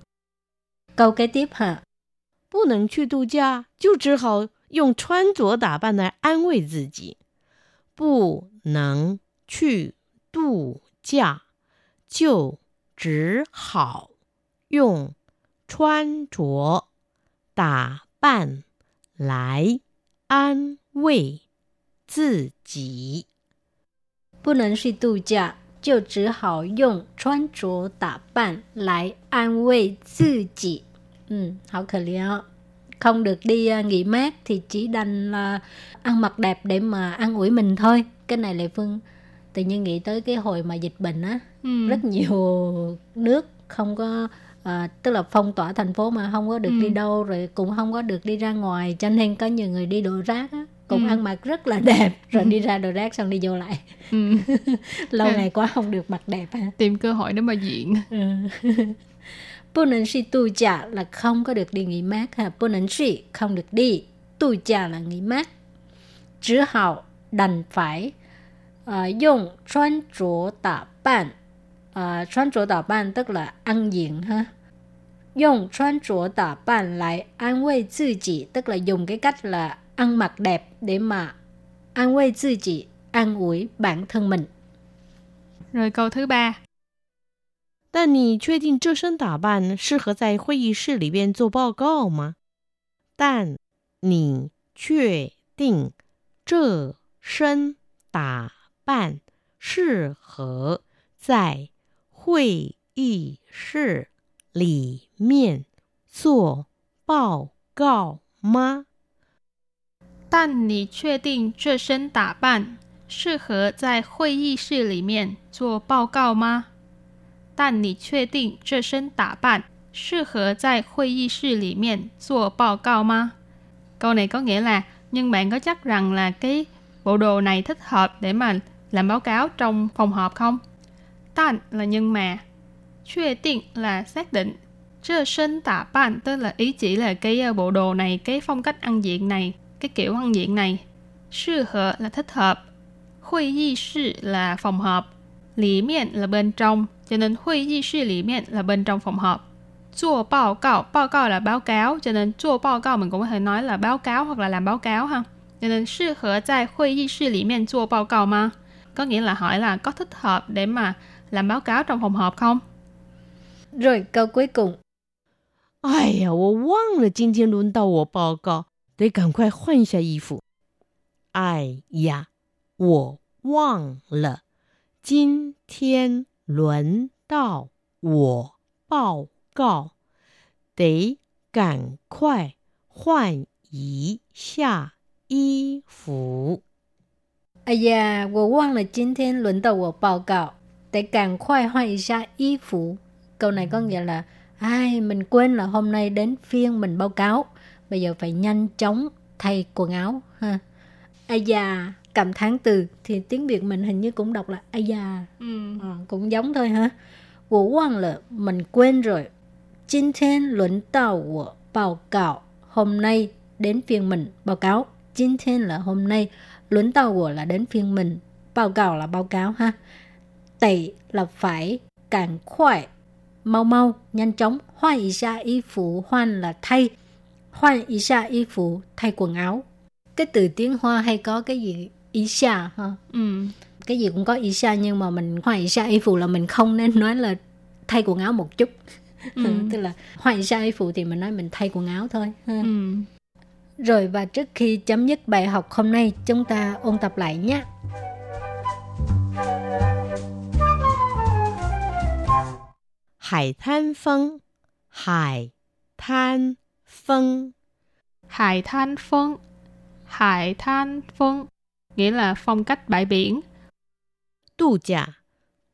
Câu kế tiếp hả? 不能去度假，就只好用穿着打扮来安慰自己。不能去度假，就只好用 穿着打扮来安慰自己。不能去度假， 就只好用穿着打扮来安慰自己. Ừ, hảo khờ liệu. Không được đi uh, nghỉ mát thì chỉ đành là ăn mặc đẹp để mà an ủi mình thôi. Cái này Lệ Phương tự nhiên nghĩ tới cái hồi mà dịch bệnh á, ừ. rất nhiều nước không có à, tức là phong tỏa thành phố mà không có được ừ. đi đâu rồi cũng không có được đi ra ngoài. Cho nên có nhiều người đi đổ rác á cũng ừ. ăn mặc rất là đẹp ừ. rồi đi ra đồ rác xong đi vô lại. Ừ. lâu ngày quá không được mặc đẹp ha tìm cơ hội để mà diện. Ừ. si tu cha là không có được đi nghỉ mát ha. Si không được đi tu cha là nghỉ mát. Chỉ hậu đành phải uh, dùng chuyên chỗ tả bạn uh, à, chuyên chỗ tả bạn tức là ăn diện ha dùng 穿着打扮 lại an慰自己 tức là dùng cái cách là ăn mặc đẹp để mà an ủi tự己, an ủi bản thân mình. Rồi câu thứ ba. 但你确定这身打扮适合在会议室里边做报告吗？但你确定这身打扮适合在会议室 里面做报告吗？但你确定这身打扮适合在会议室里面做报告吗？但你确定这身打扮适合在会议室里面做报告吗？Câu này có nghĩa là nhưng bạn có chắc rằng là cái bộ đồ này thích hợp để mà làm báo cáo trong phòng họp không? Tan là nhưng mà, 确定 là xác định, Trơ sinh tả bạn tức là ý chỉ là cái ờ, bộ đồ này, cái phong cách ăn diện này cái kiểu ăn diện này. Sư hợp là thích hợp. Hội y sư là phòng họp. Lý miệng là bên trong, cho nên hội y sư lý miệng là bên trong phòng họp. Chua báo cáo, báo cáo là báo cáo, cho nên chua báo cáo mình cũng có thể nói là báo cáo hoặc là làm báo cáo ha. Cho nên sư hợp tại hội y sư lý miệng chua báo cáo mà. Có nghĩa là hỏi là có thích hợp để mà làm báo cáo trong phòng họp không? Rồi câu cuối cùng. 哎呀，我忘了今天轮到我报告。得赶快换一下衣服。哎呀，我忘了，今天轮到我报告，得赶快换一下衣服。哎呀，我忘了今天轮到我报告，得赶快换一下衣服。 Câu này có nghĩa là ai mình quên là hôm nay đến phiên mình báo cáo. Bây giờ phải nhanh chóng thay quần áo ha. Ai da, cầm tháng từ thì tiếng Việt mình hình như cũng đọc là ai da. Ừ. À, cũng giống thôi ha. Wo wang là mình quên rồi. Jin thiên luận tàu của báo cáo. Hôm nay đến phiên mình báo cáo. Jin thiên là hôm nay. Luận tàu của là đến phiên mình. Báo cáo là báo cáo ha. Tẩy là phải. Càng khỏe mau mau nhanh chóng hoa ý xa y phụ hoan là thay Hoan ý xa y phục, thay quần áo. Cái từ tiếng Hoa hay có cái gì ý xa ha. Ừ. Cái gì cũng có ý xa nhưng mà mình hoan ý xa y phục là mình không nên nói là thay quần áo một chút. Ừ. Tức là hoan ý xa y phục thì mình nói mình thay quần áo thôi. Ha. Ừ. Rồi và trước khi chấm dứt bài học hôm nay, chúng ta ôn tập lại nhé. Hải than phân Hải than phân Hải than phân Hải than phân nghĩa là phong cách bãi biển. Tu giả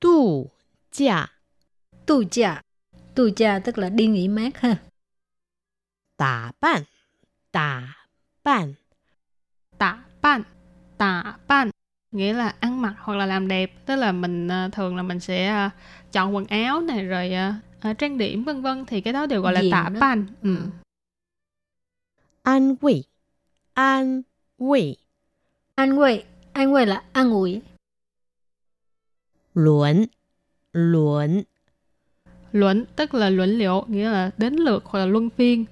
Tu giả Tu giả Tu giả tức là đi nghỉ mát ha. Tả bạn Tả bạn Tả bạn Tả bạn nghĩa là ăn mặc hoặc là làm đẹp tức là mình ờ, thường là mình sẽ ờ, chọn quần áo này rồi ờ, trang điểm vân vân thì cái đó đều gọi là tả ban ừ. ừ. an vị an vị an vị an vị là an ủi. Luẩn. Luẩn. Luẩn tức là luẩn liệu nghĩa là đến lượt hoặc là luân phiên.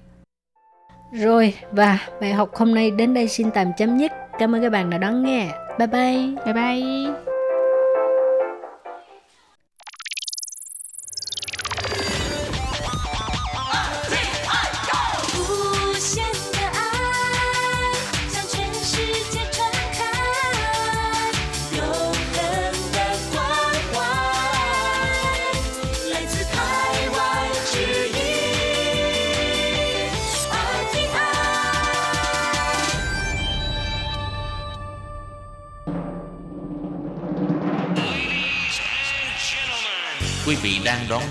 Rồi và bài học hôm nay đến đây xin tạm chấm dứt. Cảm ơn các bạn đã đón nghe. Bye bye. Bye bye.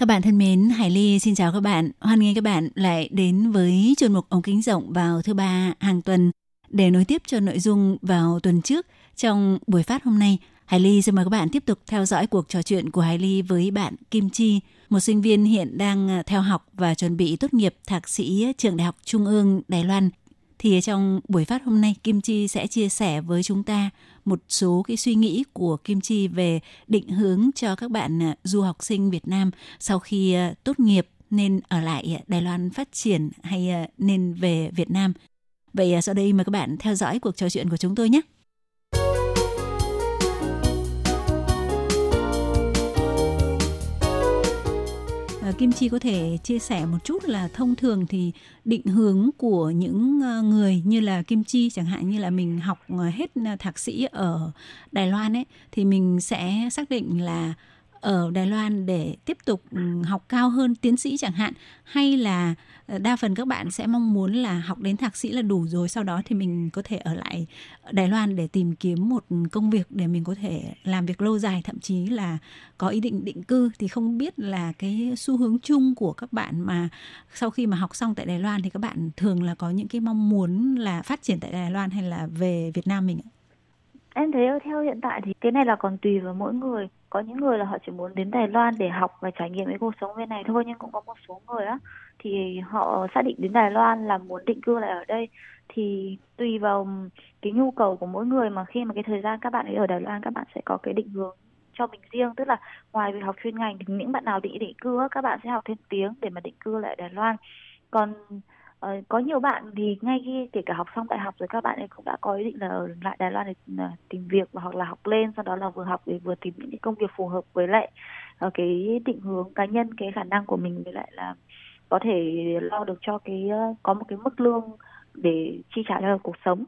Các bạn thân mến, Hải Ly xin chào các bạn. Hoan nghênh các bạn lại đến với chuyên mục ống kính rộng vào thứ ba hàng tuần để nối tiếp cho nội dung vào tuần trước trong buổi phát hôm nay. Hải Ly xin mời các bạn tiếp tục theo dõi cuộc trò chuyện của Hải Ly với bạn Kim Chi, một sinh viên hiện đang à, theo học và chuẩn bị tốt nghiệp thạc sĩ trường Đại học Trung ương Đài Loan. Thì trong buổi phát hôm nay, Kim Chi sẽ chia sẻ với chúng ta một số cái suy nghĩ của Kim Chi về định hướng cho các bạn à, du học sinh Việt Nam sau khi à, tốt nghiệp nên ở lại Đài Loan phát triển hay à, nên về Việt Nam. Vậy sau đây mời các bạn theo dõi cuộc trò chuyện của chúng tôi nhé. Ờ, Kim Chi có thể chia sẻ một chút là thông thường thì định hướng của những ờ, người như là Kim Chi chẳng hạn, như là mình học ờ, hết thạc sĩ ở Đài Loan ấy, thì mình sẽ xác định là ở Đài Loan để tiếp tục ừ, học cao hơn tiến sĩ chẳng hạn, hay là ờ, đa phần các bạn sẽ mong muốn là học đến thạc sĩ là đủ rồi, sau đó thì mình có thể ở lại Đài Loan để tìm kiếm một công việc để mình có thể làm việc lâu dài, thậm chí là có ý định định cư thì không biết là cái xu hướng chung của các bạn mà sau khi mà học xong tại Đài Loan thì các bạn thường là có những cái mong muốn là phát triển tại Đài Loan hay là về Việt Nam mình ạ? Em thấy theo hiện tại thì cái này là còn tùy vào mỗi người. Có những người là họ chỉ muốn đến Đài Loan để học và trải nghiệm cái cuộc sống bên này thôi, nhưng cũng có một số người á, thì họ xác định đến Đài Loan là muốn định cư lại ở đây. Thì tùy vào cái nhu cầu của mỗi người mà khi mà cái thời gian các bạn ấy ở Đài Loan, các bạn sẽ có cái định hướng cho mình riêng. Tức là ngoài việc học chuyên ngành thì những bạn nào định định cư các bạn sẽ học thêm tiếng để mà định cư lại Đài Loan. Còn Ờ, có nhiều bạn thì ngay khi kể cả học xong đại học rồi các bạn ấy cũng đã có ý định là ở lại Đài Loan để ờ, tìm việc và hoặc là học lên sau đó là vừa học để vừa tìm những công việc phù hợp với lại uh, cái định hướng cá nhân cái khả năng của mình với lại là có thể lo được cho cái uh, có một cái mức lương để chi trả cho cuộc sống.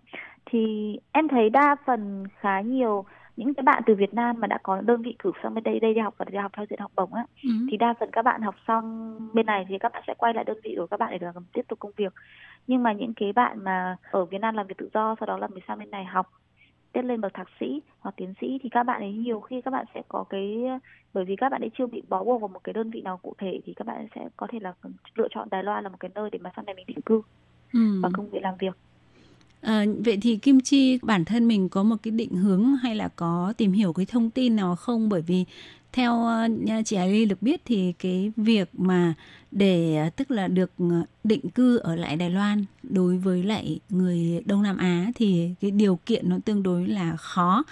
Thì em thấy đa phần khá nhiều những cái bạn từ Việt Nam mà đã có đơn vị cử sang bên đây đây đi học và đi học theo diện học bổng á ừ. thì đa phần các bạn học xong bên này thì các bạn sẽ quay lại đơn vị của các bạn để làm tiếp tục công việc nhưng mà những cái bạn mà ở Việt Nam làm việc tự do sau đó là mình sang bên này học tiếp lên bậc thạc sĩ hoặc tiến sĩ thì các bạn ấy nhiều khi các bạn sẽ có cái bởi vì các bạn ấy chưa bị bó buộc vào một cái đơn vị nào cụ thể thì các bạn sẽ có thể là lựa chọn Đài Loan là một cái nơi để mà sau này mình định cư ừ. và công việc làm việc À, vậy thì Kim Chi bản thân mình có một cái định hướng hay là có tìm hiểu cái thông tin nào không? Bởi vì theo uh, chị Ly được biết thì cái việc mà để ờ, tức là được định cư ở lại Đài Loan đối với lại người Đông Nam Á thì cái điều kiện nó tương đối là khó.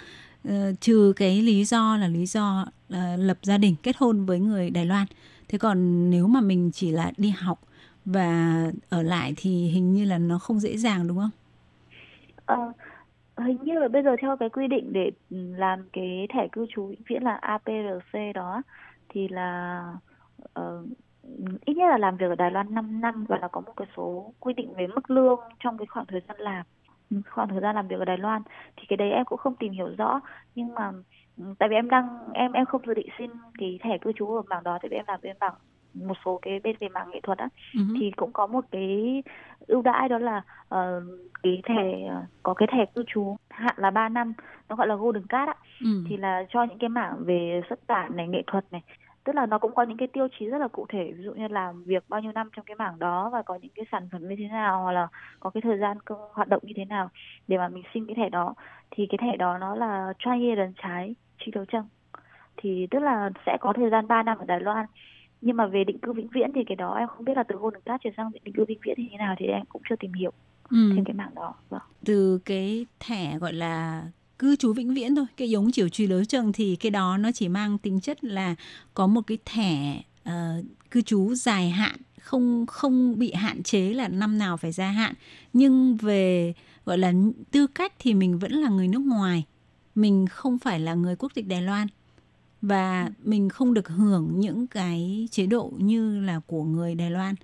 Trừ cái lý do là lý do lập gia đình kết hôn với người Đài Loan. Thế còn nếu mà mình chỉ là đi học và ở lại thì hình như là nó không dễ dàng đúng không? Ờ, hình như là bây giờ theo cái quy định để ừ, làm cái thẻ cư trú vĩnh viễn là APRC đó thì là uh, ít nhất là làm việc ở Đài Loan 5 năm và là có một cái số quy định về mức lương trong cái khoảng thời gian làm ừ, khoảng thời gian làm việc ở Đài Loan. Thì cái đấy em cũng không tìm hiểu rõ nhưng mà ừ, tại vì em đang em em không dự định xin cái thẻ cư trú ở bảng đó tại vì em làm bên bảng một số cái bên về mảng nghệ thuật á uh-huh. thì cũng có một cái ưu đãi đó là uh, cái thẻ ờ, có cái thẻ cư trú hạn là 3 năm nó gọi là golden card á uh-huh. thì là cho những cái mảng về xuất bản này nghệ thuật này tức là nó cũng có những cái tiêu chí rất là cụ thể ví dụ như làm việc bao nhiêu năm trong cái mảng đó và có những cái sản phẩm như thế nào hoặc là có cái thời gian cơ, hoạt động như thế nào để mà mình xin cái thẻ đó thì cái thẻ đó nó là trai transparent trái chi đấu tranh thì tức là sẽ có thời gian 3 năm ở Đài Loan nhưng mà về định cư vĩnh viễn thì cái đó em không biết là từ Golden Card chuyển sang định cư vĩnh viễn thì thế nào thì em cũng chưa tìm hiểu ừ. thêm cái mảng đó vâng. từ cái thẻ gọi là cư trú vĩnh viễn thôi cái giống chiều truy lớn trường thì cái đó nó chỉ mang tính chất là có một cái thẻ uh, cư trú dài hạn không không bị hạn chế là năm nào phải gia hạn nhưng về gọi là tư cách thì mình vẫn là người nước ngoài mình không phải là người quốc tịch Đài Loan và mình không được hưởng những cái chế độ như là của người Đài Loan.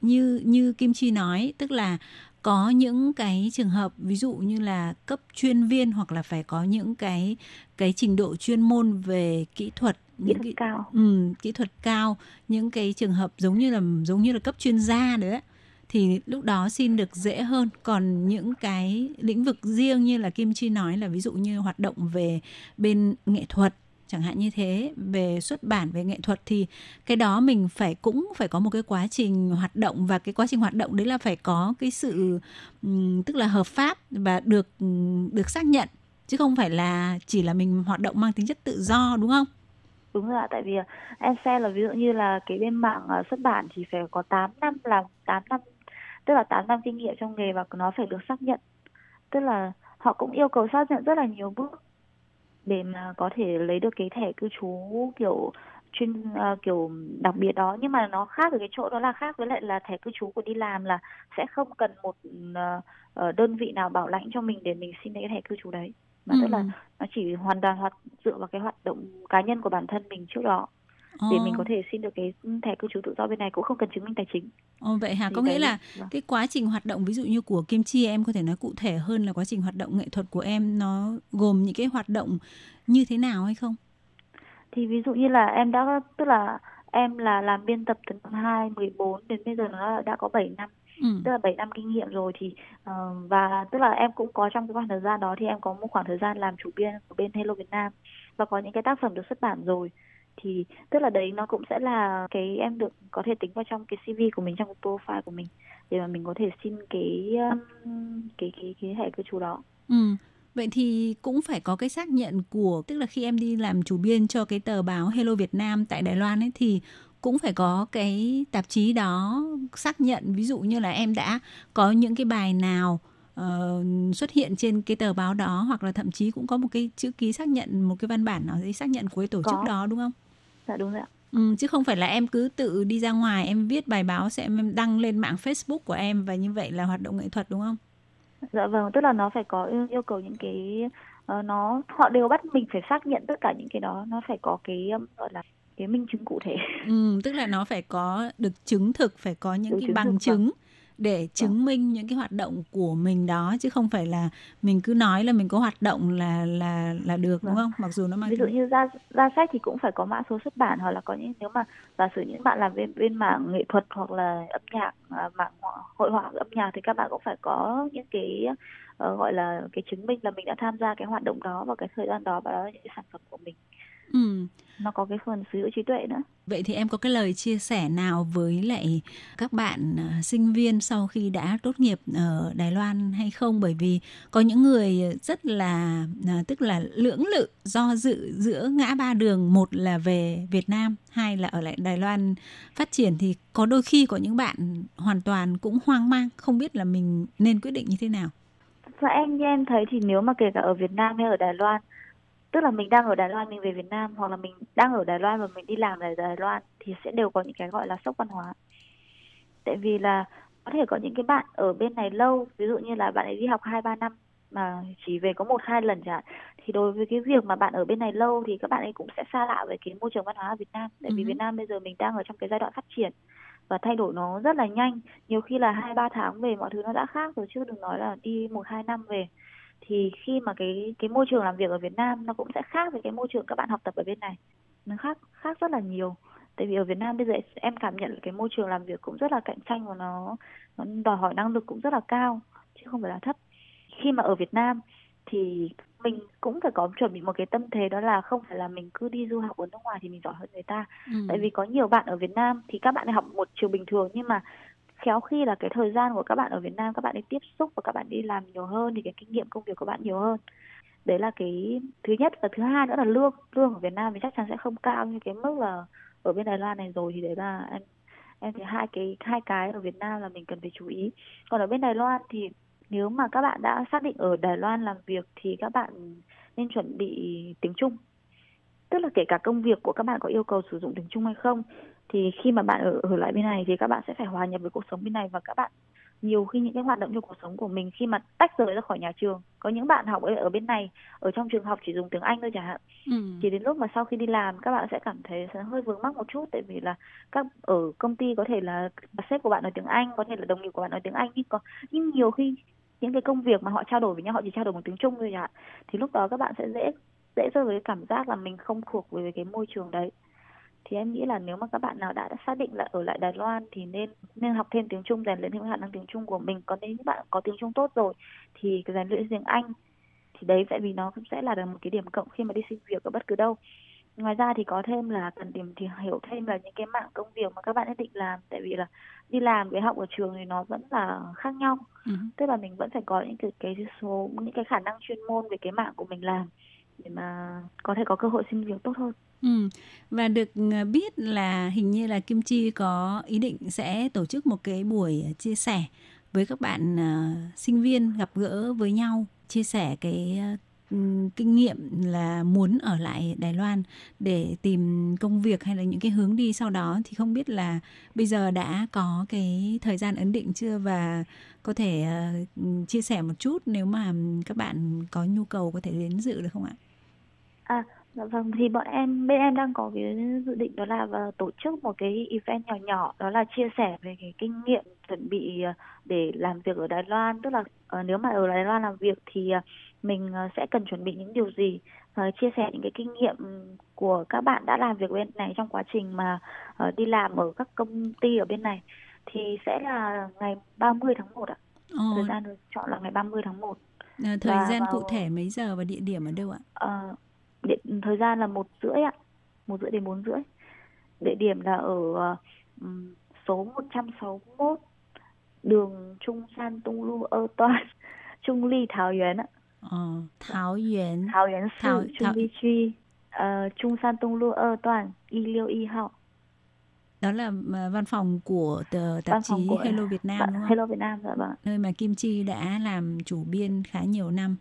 Như như Kim Chi nói tức là có những cái trường hợp ví dụ như là cấp chuyên viên hoặc là phải có những cái cái trình độ chuyên môn về kỹ thuật những kỹ cao. Ừ, kỹ thuật cao những cái trường hợp giống như là giống như là cấp chuyên gia đấy thì lúc đó xin được dễ hơn. Còn những cái lĩnh vực riêng như là Kim Chi nói là ví dụ như hoạt động về bên nghệ thuật chẳng hạn như thế về xuất bản về nghệ thuật thì cái đó mình phải cũng phải có một cái quá trình hoạt động và cái quá trình hoạt động đấy là phải có cái sự tức là hợp pháp và được được xác nhận chứ không phải là chỉ là mình hoạt động mang tính chất tự do đúng không? Đúng rồi ạ, tại vì à, em xem là ví dụ như là cái bên mạng à, xuất bản thì phải có 8 năm làm 8 năm tức là 8 năm kinh nghiệm trong nghề và nó phải được xác nhận. Tức là họ cũng yêu cầu xác nhận rất là nhiều bước để mà có thể lấy được cái thẻ cư trú kiểu chuyên uh, kiểu đặc biệt đó. Nhưng mà nó khác ở cái chỗ đó là khác với lại là thẻ cư trú của đi làm là sẽ không cần một uh, đơn vị nào bảo lãnh cho mình để mình xin cái thẻ cư trú đấy. Mà ừ. tức là nó chỉ hoàn toàn hoạt dựa vào cái hoạt động cá nhân của bản thân mình trước đó để mình có thể xin được cái thẻ cư trú tự do bên này cũng không cần chứng minh tài chính. Ồ vậy hả? Thì có nghĩa là vâng. cái quá trình hoạt động ví dụ như của Kim Chi em có thể nói cụ thể hơn là quá trình hoạt động nghệ thuật của em nó gồm những cái hoạt động như thế nào hay không? Thì ví dụ như là em đã tức là em là làm biên tập từ năm 2014 đến bây giờ nó đã có 7 năm. Ừ. tức là 7 năm kinh nghiệm rồi thì uh, và tức là em cũng có trong cái khoảng thời gian đó thì em có một khoảng thời gian làm chủ biên của bên Hello Việt Nam và có những cái tác phẩm được xuất bản rồi thì tức là đấy nó cũng sẽ là cái em được có thể tính vào trong cái CV của mình trong cái profile của mình để mà mình có thể xin cái um, cái cái cái hệ cư trú đó. Ừ. Vậy thì cũng phải có cái xác nhận của tức là khi em đi làm chủ biên cho cái tờ báo Hello Việt Nam tại Đài Loan ấy thì cũng phải có cái tạp chí đó xác nhận ví dụ như là em đã có những cái bài nào uh, xuất hiện trên cái tờ báo đó hoặc là thậm chí cũng có một cái chữ ký xác nhận một cái văn bản nào đấy xác nhận của cái tổ có. chức đó đúng không? Dạ đúng rồi ạ. Ừ, chứ không phải là em cứ tự đi ra ngoài em viết bài báo sẽ em đăng lên mạng Facebook của em và như vậy là hoạt động nghệ thuật đúng không? Dạ vâng, tức là nó phải có yêu, yêu cầu những cái uh, nó họ đều bắt mình phải xác nhận tất cả những cái đó nó phải có cái um, gọi là cái minh chứng cụ thể. Ừ, tức là nó phải có được chứng thực, phải có những được cái bằng chứng. Để chứng vâng. minh những cái hoạt động của mình đó chứ không phải là mình cứ nói là mình có hoạt động là là là được đúng vâng. không? Mặc dù nó mang ví dụ như ra ra sách thì cũng phải có mã số xuất bản hoặc là có những nếu mà giả sử những bạn làm bên bên mảng nghệ thuật hoặc là âm nhạc à, mạng hội họa âm nhạc thì các bạn cũng phải có những cái uh, gọi là cái chứng minh là mình đã tham gia cái hoạt động đó vào cái thời gian đó và đó là những cái sản phẩm của mình. Ừ. Nó có cái phần sở hữu trí tuệ nữa. Vậy thì em có cái lời chia sẻ nào với lại các bạn uh, sinh viên sau khi đã tốt nghiệp ở Đài Loan hay không? Bởi vì có những người rất là uh, tức là lưỡng lự do dự giữa ngã ba đường, một là về Việt Nam, hai là ở lại Đài Loan phát triển thì có đôi khi có những bạn hoàn toàn cũng hoang mang, không biết là mình nên quyết định như thế nào. Và em như em thấy thì nếu mà kể cả ở Việt Nam hay ở Đài Loan tức là mình đang ở Đài Loan mình về Việt Nam hoặc là mình đang ở Đài Loan và mình đi làm ở Đài Loan thì sẽ đều có những cái gọi là sốc văn hóa. Tại vì là có thể có những cái bạn ở bên này lâu ví dụ như là bạn ấy đi học hai ba năm mà chỉ về có một hai lần chẳng thì đối với cái việc mà bạn ở bên này lâu thì các bạn ấy cũng sẽ xa lạ với cái môi trường văn hóa ở Việt Nam. Tại vì uh-huh. Việt Nam bây giờ mình đang ở trong cái giai đoạn phát triển và thay đổi nó rất là nhanh. Nhiều khi là hai ba tháng về mọi thứ nó đã khác rồi chứ đừng nói là đi một hai năm về thì khi mà cái cái môi trường làm việc ở Việt Nam nó cũng sẽ khác với cái môi trường các bạn học tập ở bên này. Nó khác khác rất là nhiều. Tại vì ở Việt Nam bây giờ em cảm nhận cái môi trường làm việc cũng rất là cạnh tranh và nó nó đòi hỏi năng lực cũng rất là cao chứ không phải là thấp. Khi mà ở Việt Nam thì mình cũng phải có chuẩn bị một cái tâm thế đó là không phải là mình cứ đi du học ở nước ngoài thì mình giỏi hơn người ta. Ừ. tại vì có nhiều bạn ở Việt Nam thì các bạn học một trường bình thường nhưng mà khéo khi là cái thời gian của các bạn ở Việt Nam, các bạn đi tiếp xúc và các bạn đi làm nhiều hơn thì cái kinh nghiệm công việc của bạn nhiều hơn. Đấy là cái thứ nhất. Và thứ hai nữa là lương. Lương ở Việt Nam thì chắc chắn sẽ không cao như cái mức là ở bên Đài Loan này rồi, thì đấy là em em thấy hai cái hai cái ở Việt Nam là mình cần phải chú ý. Còn ở bên Đài Loan thì nếu mà các bạn đã xác định ở Đài Loan làm việc thì các bạn nên chuẩn bị tiếng Trung. Tức là kể cả công việc của các bạn có yêu cầu sử dụng tiếng Trung hay không thì khi mà bạn ở, ở lại bên này thì các bạn sẽ phải hòa nhập với cuộc sống bên này và các bạn nhiều khi những cái hoạt động trong cuộc sống của mình khi mà tách rời ra khỏi nhà trường có những bạn học ở, bên này ở trong trường học chỉ dùng tiếng Anh thôi chẳng hạn ừ. chỉ đến lúc mà sau khi đi làm các bạn sẽ cảm thấy sẽ hơi vướng mắc một chút tại vì là các ở công ty có thể là sếp của bạn nói tiếng Anh có thể là đồng nghiệp của bạn nói tiếng Anh nhưng có nhưng nhiều khi những cái công việc mà họ trao đổi với nhau họ chỉ trao đổi bằng tiếng Trung thôi chẳng hạn thì lúc đó các bạn sẽ dễ dễ rơi với cảm giác là mình không thuộc về cái môi trường đấy thì em nghĩ là nếu mà các bạn nào đã, đã xác định là ở lại Đài Loan thì nên nên học thêm tiếng Trung rèn luyện thêm khả năng tiếng Trung của mình. Còn nếu như bạn có tiếng Trung tốt rồi thì cái rèn luyện tiếng Anh thì đấy tại vì nó cũng sẽ là một cái điểm cộng khi mà đi xin việc ở bất cứ đâu. Ngoài ra thì có thêm là cần tìm thì hiểu thêm là những cái mạng công việc mà các bạn định làm. Tại vì là đi làm với học ở trường thì nó vẫn là khác nhau. Ừ. tức là mình vẫn phải có những cái cái số những cái khả năng chuyên môn về cái mạng của mình làm để mà có thể có cơ hội xin việc tốt hơn Ừ. Và được ờ, biết là hình như là Kim Chi có ý định sẽ tổ chức một cái buổi ờ, chia sẻ với các bạn uh, sinh viên gặp gỡ với nhau, chia sẻ cái uh, kinh nghiệm là muốn ở lại Đài Loan để tìm công việc hay là những cái hướng đi sau đó thì không biết là bây giờ đã có cái thời gian ấn định chưa và có thể uh, chia sẻ một chút nếu mà các bạn có nhu cầu có thể đến dự được không ạ? À, Dạ vâng, thì bọn em bên em đang có cái dự định đó là uh, tổ chức một cái event nhỏ nhỏ đó là chia sẻ về cái kinh nghiệm chuẩn bị uh, để làm việc ở Đài Loan, tức là uh, nếu mà ở Đài Loan làm việc thì mình sẽ cần chuẩn bị những điều gì, chia sẻ những cái kinh nghiệm của các bạn đã làm việc bên này trong quá trình mà đi làm ở các công ty ở bên này thì sẽ là ngày 30 tháng 1 ạ. Ồ. Thời gian được chọn là ngày 30 tháng 1. À, thời và gian vào... cụ thể mấy giờ và địa điểm ở đâu ạ? Uh, địa, thời gian là một rưỡi ạ. Một rưỡi đến bốn rưỡi. Địa điểm là ở um, số 161 đường Trung San Tung Lu Ơ Toan Trung Ly Thảo Yuan ạ. Ờ, Thảo Yuan Thảo Yuan Sư Trung Ly Truy uh, Trung San Tung Lu Ơ Toan Y Liêu Y Hạo đó là ờ, văn phòng của tờ tạp chí của Hello Việt Nam đúng không? Hello Việt Nam dạ vâng. Nơi mà Kim Chi đã làm chủ biên khá nhiều năm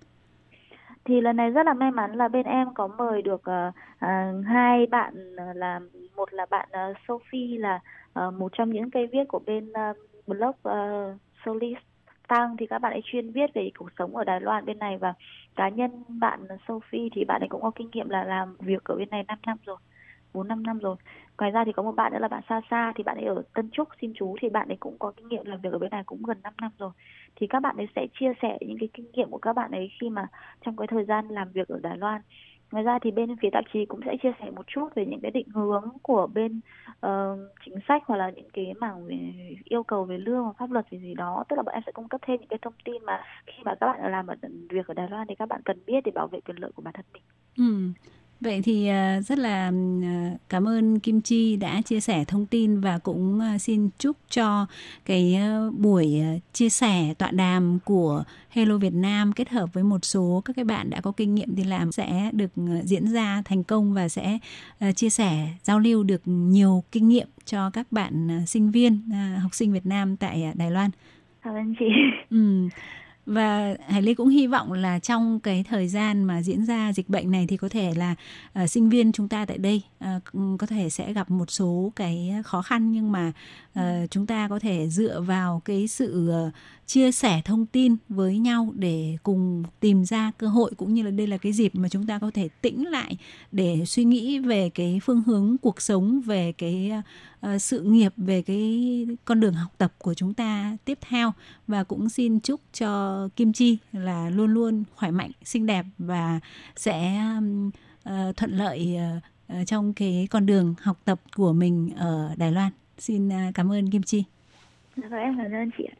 thì lần này rất là may mắn là bên em có mời được uh, uh, hai bạn uh, là một là bạn uh, Sophie là uh, một trong những cây viết của bên uh, blog uh, Solis Tăng thì các bạn ấy chuyên viết về cuộc sống ở Đài Loan bên này và cá nhân bạn Sophie thì bạn ấy cũng có kinh nghiệm là làm việc ở bên này 5 năm rồi. 4 5 năm rồi. Ngoài ra thì có một bạn nữa là bạn xa xa thì bạn ấy ở Tân Trúc xin chú thì bạn ấy cũng có kinh nghiệm làm việc ở bên này cũng gần 5 năm rồi. Thì các bạn ấy sẽ chia sẻ những cái kinh nghiệm của các bạn ấy khi mà trong cái thời gian làm việc ở Đài Loan. Ngoài ra thì bên phía tạp chí cũng sẽ chia sẻ một chút về những cái định hướng của bên uh, chính sách hoặc là những cái mảng về yêu cầu về lương và pháp luật gì gì đó. Tức là bọn em sẽ cung cấp thêm những cái thông tin mà khi mà các bạn làm ở việc ở Đài Loan thì các bạn cần biết để bảo vệ quyền lợi của bản thân mình. Ừ. Vậy thì à, rất là à, cảm ơn Kim Chi đã chia sẻ thông tin và cũng à, xin chúc cho cái buổi chia sẻ tọa đàm của Hello Việt Nam kết hợp với một số các cái bạn đã có kinh nghiệm đi làm sẽ được diễn ra thành công và sẽ chia sẻ giao lưu được nhiều kinh nghiệm cho các bạn sinh viên học sinh Việt Nam tại Đài Loan. Cảm ơn chị. Ừ và Hải Ly cũng hy vọng là trong cái thời gian mà diễn ra dịch bệnh này thì có thể là uh, sinh viên chúng ta tại đây uh, có thể sẽ gặp một số cái khó khăn nhưng mà uh, chúng ta có thể dựa vào cái sự uh, chia sẻ thông tin với nhau để cùng tìm ra cơ hội cũng như là đây là cái dịp mà chúng ta có thể tĩnh lại để suy nghĩ về cái phương hướng cuộc sống về cái uh, sự nghiệp về cái con đường học tập của chúng ta tiếp theo. Và cũng xin chúc cho Kim Chi là luôn luôn khỏe mạnh xinh đẹp và sẽ uh, thuận lợi uh, trong cái con đường học tập của mình ở Đài Loan xin uh, cảm ơn Kim Chi. Dạ vâng, em cảm ơn chị ạ.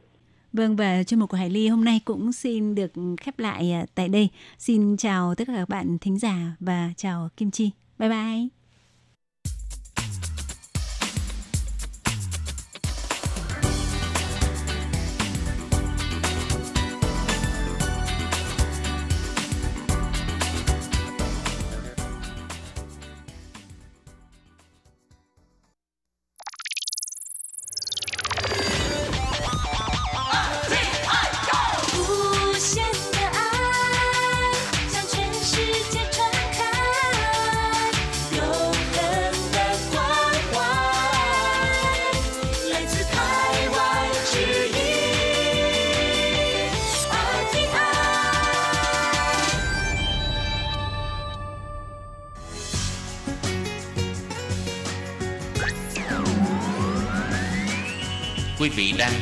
Vâng và chuyên mục của Hải Ly hôm nay cũng xin được khép lại à, tại đây. Xin chào tất cả các bạn thính giả và chào Kim Chi. Bye bye.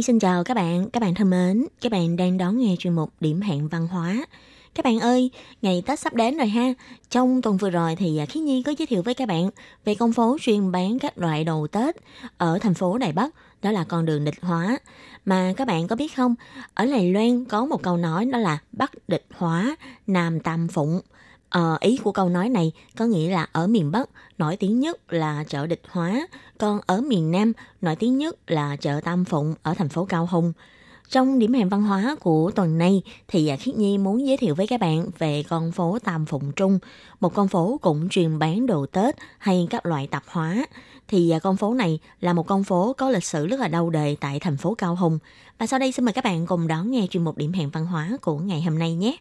Nhi xin chào các bạn, các bạn thân mến, các bạn đang đón nghe chuyên mục Điểm hẹn văn hóa. Các bạn ơi, ngày Tết sắp đến rồi ha. Trong tuần vừa rồi thì à, khí Nhi có giới thiệu với các bạn về con phố chuyên bán các loại đồ Tết ở thành phố Đài Bắc, đó là con đường địch hóa. Mà các bạn có biết không, ở Lài Loan có một câu nói đó là Bắc địch hóa, Nam tam phụng. Ờ, ý của câu nói này có nghĩa là ở miền Bắc nổi tiếng nhất là chợ địch hóa, còn ở miền Nam nổi tiếng nhất là chợ Tam Phụng ở thành phố Cao Hùng. Trong điểm hẹn văn hóa của tuần này thì à, Khiết Nhi muốn giới thiệu với các bạn về con phố Tam Phụng Trung, một con phố cũng truyền bán đồ Tết hay các loại tạp hóa. Thì à, con phố này là một con phố có lịch sử rất là lâu đời tại thành phố Cao Hùng. Và sau đây xin mời các bạn cùng đón nghe chuyên mục điểm hẹn văn hóa của ngày hôm nay nhé.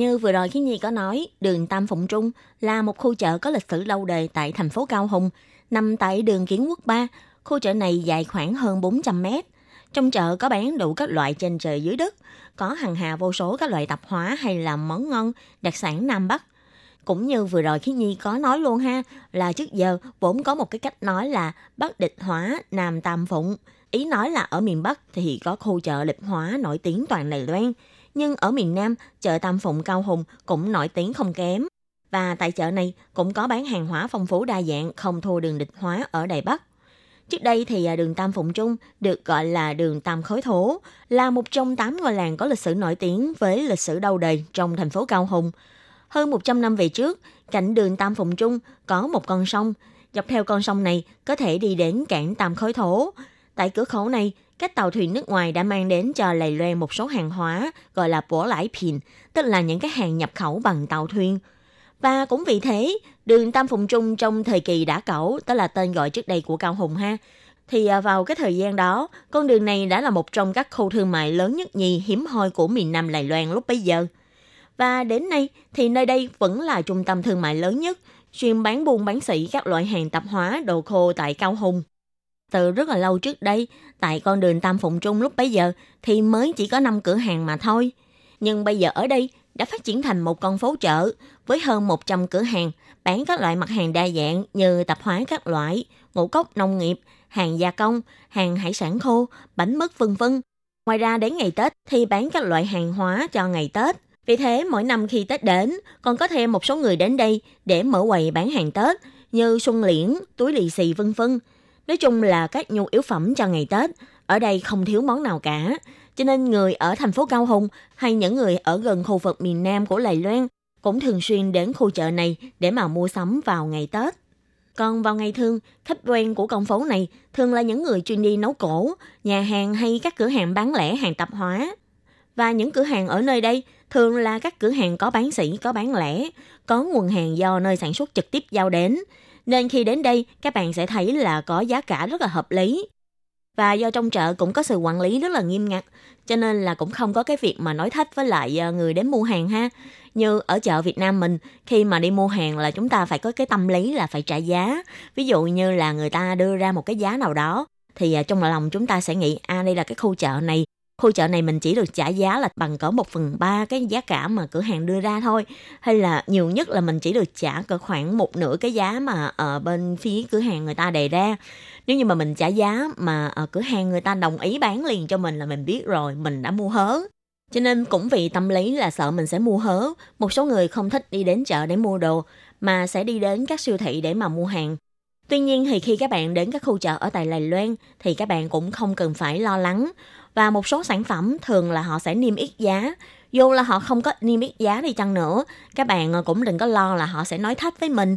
Như vừa rồi khi Nhi có nói, đường Tam Phụng Trung là một khu chợ có lịch sử lâu đời tại thành phố Cao Hùng, nằm tại đường Kiến Quốc 3. Khu chợ này dài khoảng hơn 400 mét. Trong chợ có bán đủ các loại trên trời dưới đất, có hàng hà vô số các loại tạp hóa hay là món ngon, đặc sản Nam Bắc. Cũng như vừa rồi khi Nhi có nói luôn ha, là trước giờ vốn có một cái cách nói là Bắc địch hóa, Nam tam phụng. Ý nói là ở miền Bắc thì có khu chợ lịch hóa nổi tiếng toàn Đài Loan, nhưng ở miền Nam, chợ Tam Phụng Cao Hùng cũng nổi tiếng không kém. Và tại chợ này cũng có bán hàng hóa phong phú đa dạng không thua đường địch hóa ở Đài Bắc. Trước đây thì à, đường Tam Phụng Trung được gọi là đường Tam Khối Thổ, là một trong tám ngôi làng có lịch sử nổi tiếng với lịch sử lâu đời trong thành phố Cao Hùng. Hơn 100 năm về trước, cạnh đường Tam Phụng Trung có một con sông. Dọc theo con sông này có thể đi đến cảng Tam Khối Thổ. Tại cửa khẩu này, các tàu thuyền nước ngoài đã mang đến cho Lầy Loan một số hàng hóa gọi là bổ lãi pin, tức là những cái hàng nhập khẩu bằng tàu thuyền. Và cũng vì thế, đường Tam Phùng Trung trong thời kỳ đã cẩu, tức là tên gọi trước đây của Cao Hùng ha, thì à, vào cái thời gian đó, con đường này đã là một trong các khu thương mại lớn nhất nhì hiếm hoi của miền Nam Lài Loan lúc bấy giờ. Và đến nay thì nơi đây vẫn là trung tâm thương mại lớn nhất, chuyên bán buôn bán sỉ các loại hàng tạp hóa, đồ khô tại Cao Hùng. Từ rất là lâu trước đây, tại con đường Tam Phụng Trung lúc bấy giờ thì mới chỉ có 5 cửa hàng mà thôi. Nhưng bây giờ ở đây đã phát triển thành một con phố chợ với hơn 100 cửa hàng bán các loại mặt hàng đa dạng như tạp hóa các loại, ngũ cốc nông nghiệp, hàng gia công, hàng hải sản khô, bánh mứt vân vân. Ngoài ra đến ngày Tết thì bán các loại hàng hóa cho ngày Tết. Vì thế mỗi năm khi Tết đến, còn có thêm một số người đến đây để mở quầy bán hàng Tết như xuân liễn, túi lì xì vân vân. Nói chung là các nhu yếu phẩm cho ngày Tết, ở đây không thiếu món nào cả. Cho nên người ở thành phố Cao Hùng hay những người ở gần khu vực miền Nam của Lài Loan cũng thường xuyên đến khu chợ này để mà mua sắm vào ngày Tết. Còn vào ngày thường, khách quen của con phố này thường là những người chuyên đi nấu cổ, nhà hàng hay các cửa hàng bán lẻ hàng tạp hóa. Và những cửa hàng ở nơi đây thường là các cửa hàng có bán sỉ, có bán lẻ, có nguồn hàng do nơi sản xuất trực tiếp giao đến. Nên khi đến đây, các bạn sẽ thấy là có giá cả rất là hợp lý. Và do trong chợ cũng có sự quản lý rất là nghiêm ngặt, cho nên là cũng không có cái việc mà nói thách với lại ờ, người đến mua hàng ha. Như ở chợ Việt Nam mình, khi mà đi mua hàng là chúng ta phải có cái tâm lý là phải trả giá. Ví dụ như là người ta đưa ra một cái giá nào đó, thì ờ, trong lòng chúng ta sẽ nghĩ, à đây là cái khu chợ này, khu chợ này mình chỉ được trả giá là bằng cỡ một phần ba cái giá cả mà cửa hàng đưa ra thôi. Hay là nhiều nhất là mình chỉ được trả cỡ khoảng một nửa cái giá mà ở bên phía cửa hàng người ta đề ra. Nếu như mà mình trả giá mà ở cửa hàng người ta đồng ý bán liền cho mình là mình biết rồi, mình đã mua hớ. Cho nên cũng vì tâm lý là sợ mình sẽ mua hớ, một số người không thích đi đến chợ để mua đồ, mà sẽ đi đến các siêu thị để mà mua hàng. Tuy nhiên thì khi các bạn đến các khu chợ ở tại Đài Loan thì các bạn cũng không cần phải lo lắng và một số sản phẩm thường là họ sẽ niêm yết giá. Dù là họ không có niêm yết giá đi chăng nữa, các bạn ờ, cũng đừng có lo là họ sẽ nói thách với mình.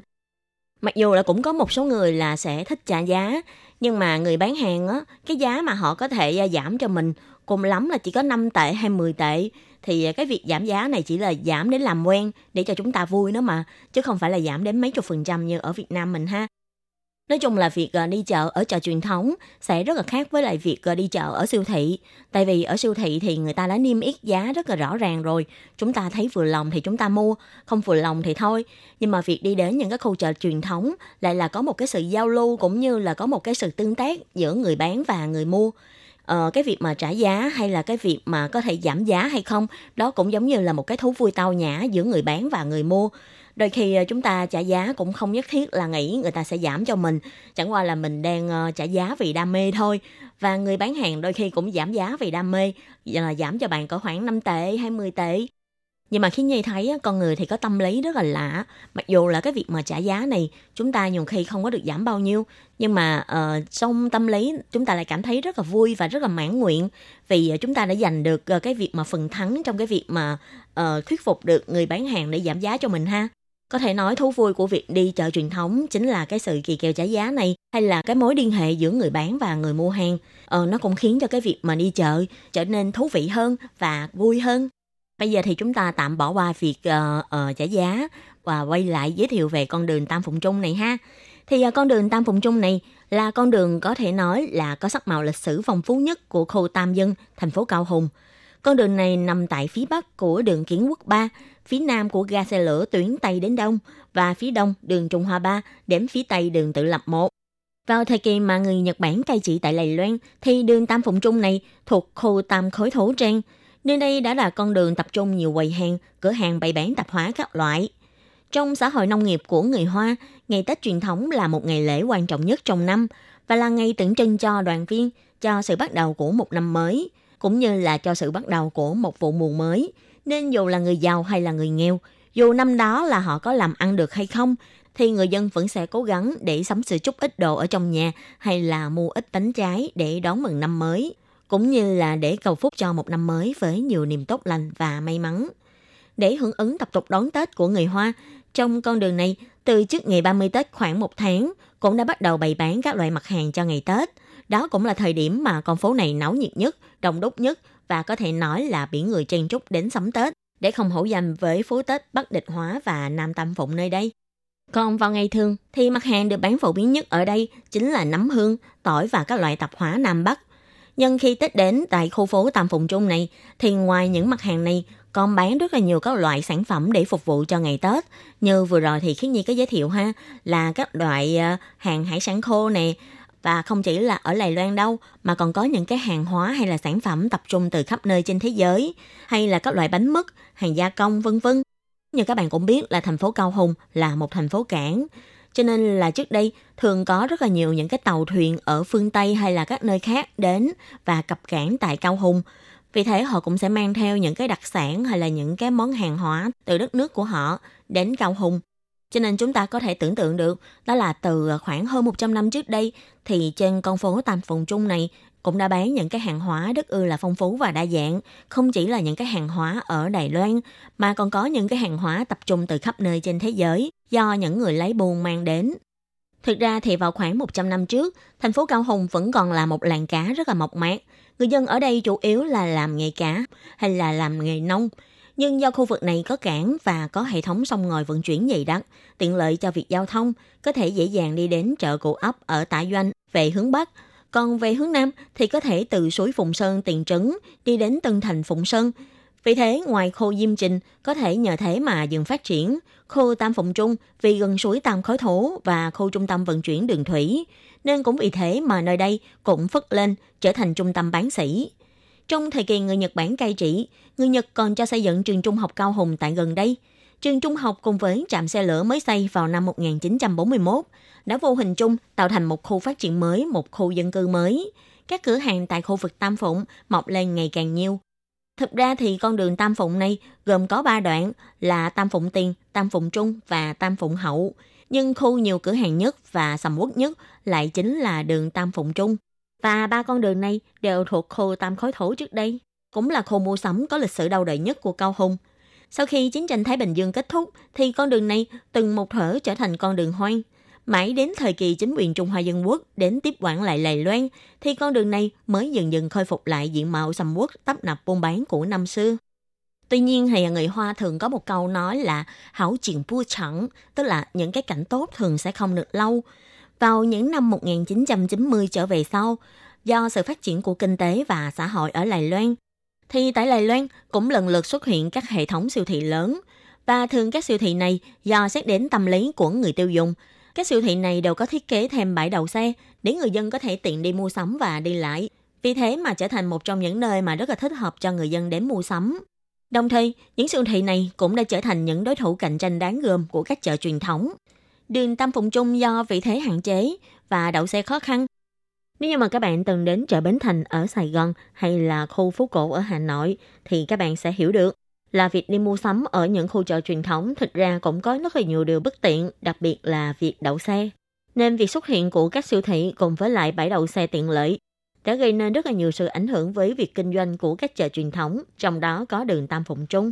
Mặc dù là cũng có một số người là sẽ thích trả giá, nhưng mà người bán hàng á cái giá mà họ có thể ờ, giảm cho mình, cùng lắm là chỉ có 5 tệ hay 10 tệ, thì cái việc giảm giá này chỉ là giảm đến làm quen, để cho chúng ta vui nữa mà, chứ không phải là giảm đến mấy chục phần trăm như ở Việt Nam mình ha. Nói chung là việc ờ, đi chợ ở chợ truyền thống sẽ rất là khác với lại việc ờ, đi chợ ở siêu thị. Tại vì ở siêu thị thì người ta đã niêm yết giá rất là rõ ràng rồi. Chúng ta thấy vừa lòng thì chúng ta mua, không vừa lòng thì thôi. Nhưng mà việc đi đến những cái khu chợ truyền thống lại là có một cái sự giao lưu cũng như là có một cái sự tương tác giữa người bán và người mua. Ờ, cái việc mà trả giá hay là cái việc mà có thể giảm giá hay không đó cũng giống như là một cái thú vui tao nhã giữa người bán và người mua đôi khi ờ, chúng ta trả giá cũng không nhất thiết là nghĩ người ta sẽ giảm cho mình. Chẳng qua là mình đang ờ, trả giá vì đam mê thôi. Và người bán hàng đôi khi cũng giảm giá vì đam mê là giảm cho bạn cỡ khoảng 5 tệ 20 tệ. Nhưng mà khi Nhi thấy con người thì có tâm lý rất là lạ. Mặc dù là cái việc mà trả giá này chúng ta nhiều khi không có được giảm bao nhiêu nhưng mà uh, trong tâm lý chúng ta lại cảm thấy rất là vui và rất là mãn nguyện. Vì chúng ta đã giành được cái việc mà phần thắng trong cái việc mà uh, thuyết phục được người bán hàng để giảm giá cho mình ha có thể nói thú vui của việc đi chợ truyền thống chính là cái sự kỳ kèo trả giá này hay là cái mối liên hệ giữa người bán và người mua hàng. Ờ, nó cũng khiến cho cái việc mà đi chợ trở nên thú vị hơn và vui hơn. Bây giờ thì chúng ta tạm bỏ qua việc uh, uh, trả giá và quay lại giới thiệu về con đường Tam Phụng Trung này ha. Thì uh, con đường Tam Phụng Trung này là con đường có thể nói là có sắc màu lịch sử phong phú nhất của khu Tam Dân, thành phố Cao Hùng. Con đường này nằm tại phía bắc của đường Kiến Quốc 3, phía nam của ga xe lửa tuyến Tây đến Đông và phía đông đường Trung Hoa 3 đến phía Tây đường Tự Lập 1. Vào thời kỳ mà người Nhật Bản cai trị tại Lài Loan thì đường Tam Phụng Trung này thuộc khu Tam Khối Thổ Trang. Nơi đây đã là con đường tập trung nhiều quầy hàng, cửa hàng bày bán tạp hóa các loại. Trong xã hội nông nghiệp của người Hoa, ngày Tết truyền thống là một ngày lễ quan trọng nhất trong năm và là ngày tượng trưng cho đoàn viên, cho sự bắt đầu của một năm mới, cũng như là cho sự bắt đầu của một vụ mùa mới – nên dù là người giàu hay là người nghèo, dù năm đó là họ có làm ăn được hay không, thì người dân vẫn sẽ cố gắng để sắm sửa chút ít đồ ở trong nhà hay là mua ít bánh trái để đón mừng năm mới, cũng như là để cầu phúc cho một năm mới với nhiều niềm tốt lành và may mắn. Để hưởng ứng tập tục đón Tết của người Hoa, trong con đường này, từ trước ngày 30 Tết khoảng một tháng, cũng đã bắt đầu bày bán các loại mặt hàng cho ngày Tết. Đó cũng là thời điểm mà con phố này náo nhiệt nhất, đông đúc nhất và có thể nói là biển người chen trúc đến sắm Tết để không hổ danh với phố Tết Bắc Địch Hóa và Nam Tam Phụng nơi đây. Còn vào ngày thường thì mặt hàng được bán phổ biến nhất ở đây chính là nấm hương, tỏi và các loại tạp hóa Nam Bắc. Nhưng khi Tết đến tại khu phố Tam Phụng Trung này thì ngoài những mặt hàng này còn bán rất là nhiều các loại sản phẩm để phục vụ cho ngày Tết. Như vừa rồi thì Khiết Nhi có giới thiệu ha là các loại à, hàng hải sản khô nè, và không chỉ là ở Đài Loan đâu, mà còn có những cái hàng hóa hay là sản phẩm tập trung từ khắp nơi trên thế giới, hay là các loại bánh mứt, hàng gia công vân vân. Như các bạn cũng biết là thành phố Cao Hùng là một thành phố cảng, cho nên là trước đây thường có rất là nhiều những cái tàu thuyền ở phương Tây hay là các nơi khác đến và cập cảng tại Cao Hùng. Vì thế họ cũng sẽ mang theo những cái đặc sản hay là những cái món hàng hóa từ đất nước của họ đến Cao Hùng cho nên chúng ta có thể tưởng tượng được đó là từ à, khoảng hơn 100 năm trước đây thì trên con phố Tam Phùng Trung này cũng đã bán những cái hàng hóa rất ư là phong phú và đa dạng, không chỉ là những cái hàng hóa ở Đài Loan mà còn có những cái hàng hóa tập trung từ khắp nơi trên thế giới do những người lấy buôn mang đến. Thực ra thì vào khoảng 100 năm trước, thành phố Cao Hùng vẫn còn là một làng cá rất là mộc mạc. Người dân ở đây chủ yếu là làm nghề cá hay là làm nghề nông nhưng do khu vực này có cảng và có hệ thống sông ngòi vận chuyển dày đặc, tiện lợi cho việc giao thông, có thể dễ dàng đi đến chợ cụ ấp ở Tạ Doanh về hướng Bắc. Còn về hướng Nam thì có thể từ suối Phụng Sơn Tiền Trấn đi đến Tân Thành Phụng Sơn. Vì thế, ngoài khu Diêm Trình có thể nhờ thế mà dừng phát triển, khu Tam Phụng Trung vì gần suối Tam Khối Thổ và khu trung tâm vận chuyển đường thủy, nên cũng vì thế mà nơi đây cũng phất lên trở thành trung tâm bán sỉ. Trong thời kỳ người Nhật Bản cai trị, người Nhật còn cho xây dựng trường trung học Cao Hùng tại gần đây. Trường trung học cùng với trạm xe lửa mới xây vào năm 1941 đã vô hình chung tạo thành một khu phát triển mới, một khu dân cư mới. Các cửa hàng tại khu vực Tam Phụng mọc lên ngày càng nhiều. Thực ra thì con đường Tam Phụng này gồm có 3 đoạn là Tam Phụng Tiền, Tam Phụng Trung và Tam Phụng Hậu. Nhưng khu nhiều cửa hàng nhất và sầm uất nhất lại chính là đường Tam Phụng Trung. Và ba con đường này đều thuộc khu Tam Khối Thổ trước đây, cũng là khu mua sắm có lịch sử lâu đời nhất của Cao Hùng. Sau khi chiến tranh Thái Bình Dương kết thúc, thì con đường này từng một thở trở thành con đường hoang. Mãi đến thời kỳ chính quyền Trung Hoa Dân Quốc đến tiếp quản lại Lài Loan, thì con đường này mới dần dần khôi phục lại diện mạo sầm quốc tấp nập buôn bán của năm xưa. Tuy nhiên thì người Hoa thường có một câu nói là hảo chuyện vua chẳng, tức là những cái cảnh tốt thường sẽ không được lâu. Vào những năm 1990 trở về sau, do sự phát triển của kinh tế và xã hội ở Đài Loan, thì tại Đài Loan cũng lần lượt xuất hiện các hệ thống siêu thị lớn. Và thường các siêu thị này do xét đến tâm lý của người tiêu dùng, các siêu thị này đều có thiết kế thêm bãi đậu xe để người dân có thể tiện đi mua sắm và đi lại. Vì thế mà trở thành một trong những nơi mà rất là thích hợp cho người dân đến mua sắm. Đồng thời, những siêu thị này cũng đã trở thành những đối thủ cạnh tranh đáng gờm của các chợ truyền thống. Đường Tam Phụng Trung do vị thế hạn chế và đậu xe khó khăn. Nếu như mà các bạn từng đến chợ Bến Thành ở Sài Gòn hay là khu phố cổ ở Hà Nội thì các bạn sẽ hiểu được là việc đi mua sắm ở những khu chợ truyền thống thực ra cũng có rất là nhiều điều bất tiện, đặc biệt là việc đậu xe. Nên việc xuất hiện của các siêu thị cùng với lại bãi đậu xe tiện lợi đã gây nên rất là nhiều sự ảnh hưởng với việc kinh doanh của các chợ truyền thống, trong đó có đường Tam Phụng Trung.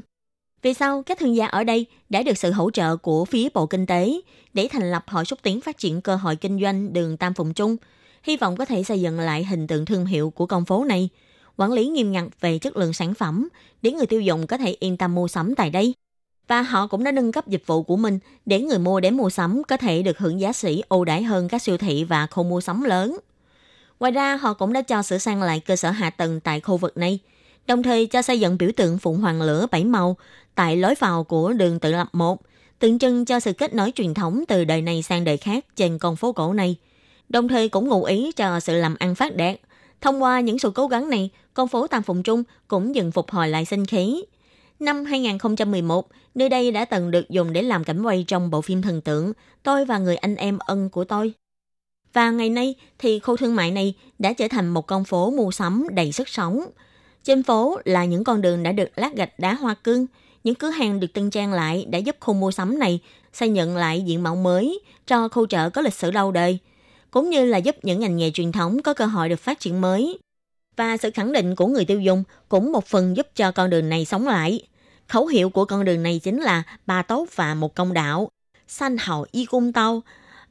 Vì sao các thương gia ở đây đã được sự hỗ trợ của phía Bộ Kinh tế để thành lập hội xúc tiến phát triển cơ hội kinh doanh đường Tam Phụng Trung, hy vọng có thể xây dựng lại hình tượng thương hiệu của con phố này, quản lý nghiêm ngặt về chất lượng sản phẩm để người tiêu dùng có thể yên tâm mua sắm tại đây. Và họ cũng đã nâng cấp dịch vụ của mình để người mua đến mua sắm có thể được hưởng giá sỉ ưu đãi hơn các siêu thị và khu mua sắm lớn. Ngoài ra, họ cũng đã cho sửa sang lại cơ sở hạ tầng tại khu vực này, đồng thời cho xây dựng biểu tượng Phụng Hoàng Lửa bảy màu tại lối vào của đường tự lập 1, tượng trưng cho sự kết nối truyền thống từ đời này sang đời khác trên con phố cổ này. Đồng thời cũng ngụ ý cho sự làm ăn phát đạt. Thông qua những sự cố gắng này, con phố Tam Phụng Trung cũng dần phục hồi lại sinh khí. Năm 2011, nơi đây đã từng được dùng để làm cảnh quay trong bộ phim thần tượng Tôi và người anh em ân của tôi. Và ngày nay thì khu thương mại này đã trở thành một con phố mua sắm đầy sức sống. Trên phố là những con đường đã được lát gạch đá hoa cương, những cửa hàng được tân trang lại đã giúp khu mua sắm này xây dựng lại diện mạo mới cho khu chợ có lịch sử lâu đời, cũng như là giúp những ngành nghề truyền thống có cơ hội được phát triển mới. Và sự khẳng định của người tiêu dùng cũng một phần giúp cho con đường này sống lại. Khẩu hiệu của con đường này chính là ba tốt và một công đạo. Sanh hậu y cung tao.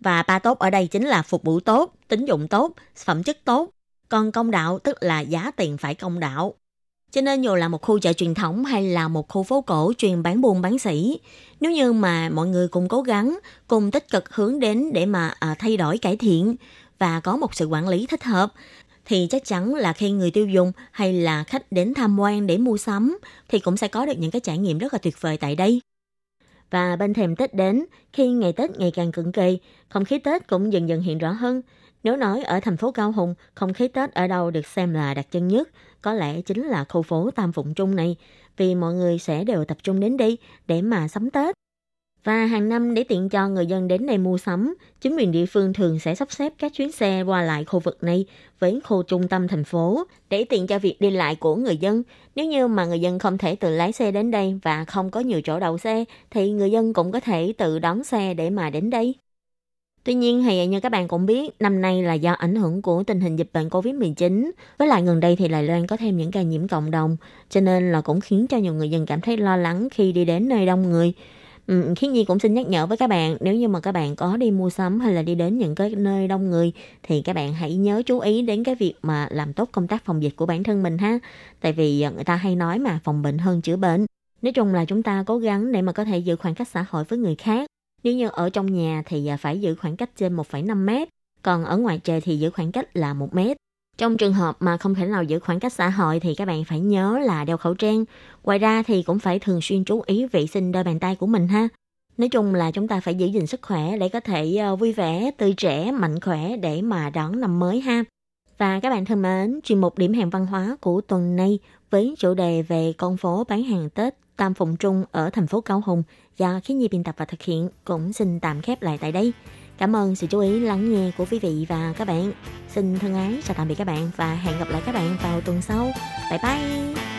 Và ba tốt ở đây chính là phục vụ tốt, tính dụng tốt, phẩm chất tốt. Còn công đạo tức là giá tiền phải công đạo. Cho nên dù là một khu chợ truyền thống hay là một khu phố cổ truyền bán buôn bán sỉ, nếu như mà mọi người cùng cố gắng, cùng tích cực hướng đến để mà à, thay đổi cải thiện và có một sự quản lý thích hợp, thì chắc chắn là khi người tiêu dùng hay là khách đến tham quan để mua sắm thì cũng sẽ có được những cái trải nghiệm rất là tuyệt vời tại đây. Và bên thềm Tết đến, khi ngày Tết ngày càng cận kề, không khí Tết cũng dần dần hiện rõ hơn. Nếu nói ở thành phố Cao Hùng, không khí Tết ở đâu được xem là đặc trưng nhất, có lẽ chính là khu phố Tam Phụng Trung này, vì mọi người sẽ đều tập trung đến đây để mà sắm Tết. Và hàng năm để tiện cho người dân đến đây mua sắm, chính quyền địa phương thường sẽ sắp xếp các chuyến xe qua lại khu vực này với khu trung tâm thành phố để tiện cho việc đi lại của người dân. Nếu như mà người dân không thể tự lái xe đến đây và không có nhiều chỗ đậu xe thì người dân cũng có thể tự đón xe để mà đến đây. Tuy nhiên thì như các bạn cũng biết, năm nay là do ảnh hưởng của tình hình dịch bệnh Covid-19, với lại gần đây thì Đài Loan có thêm những ca nhiễm cộng đồng, cho nên là cũng khiến cho nhiều người dân cảm thấy lo lắng khi đi đến nơi đông người. Ừ, Khiến Nhi cũng xin nhắc nhở với các bạn, nếu như mà các bạn có đi mua sắm hay là đi đến những cái nơi đông người thì các bạn hãy nhớ chú ý đến cái việc mà làm tốt công tác phòng dịch của bản thân mình ha. Tại vì ờ, người ta hay nói mà phòng bệnh hơn chữa bệnh. Nói chung là chúng ta cố gắng để mà có thể giữ khoảng cách xã hội với người khác. Nếu như ở trong nhà thì à, phải giữ khoảng cách trên 1,5 mét, còn ở ngoài trời thì giữ khoảng cách là 1 mét. Trong trường hợp mà không thể nào giữ khoảng cách xã hội thì các bạn phải nhớ là đeo khẩu trang. Ngoài ra thì cũng phải thường xuyên chú ý vệ sinh đôi bàn tay của mình ha. Nói chung là chúng ta phải giữ gìn sức khỏe để có thể à, vui vẻ, tươi trẻ, mạnh khỏe để mà đón năm mới ha. Và các bạn thân mến, chuyên mục điểm hẹn văn hóa của tuần này với chủ đề về con phố bán hàng Tết Tam Phụng Trung ở thành phố Cao Hùng do Khí Nhi biên tập và thực hiện cũng xin tạm khép lại tại đây. Cảm ơn sự chú ý, lắng nghe của quý vị và các bạn. Xin thân ái, chào tạm biệt các bạn và hẹn gặp lại các bạn vào tuần sau. Bye bye!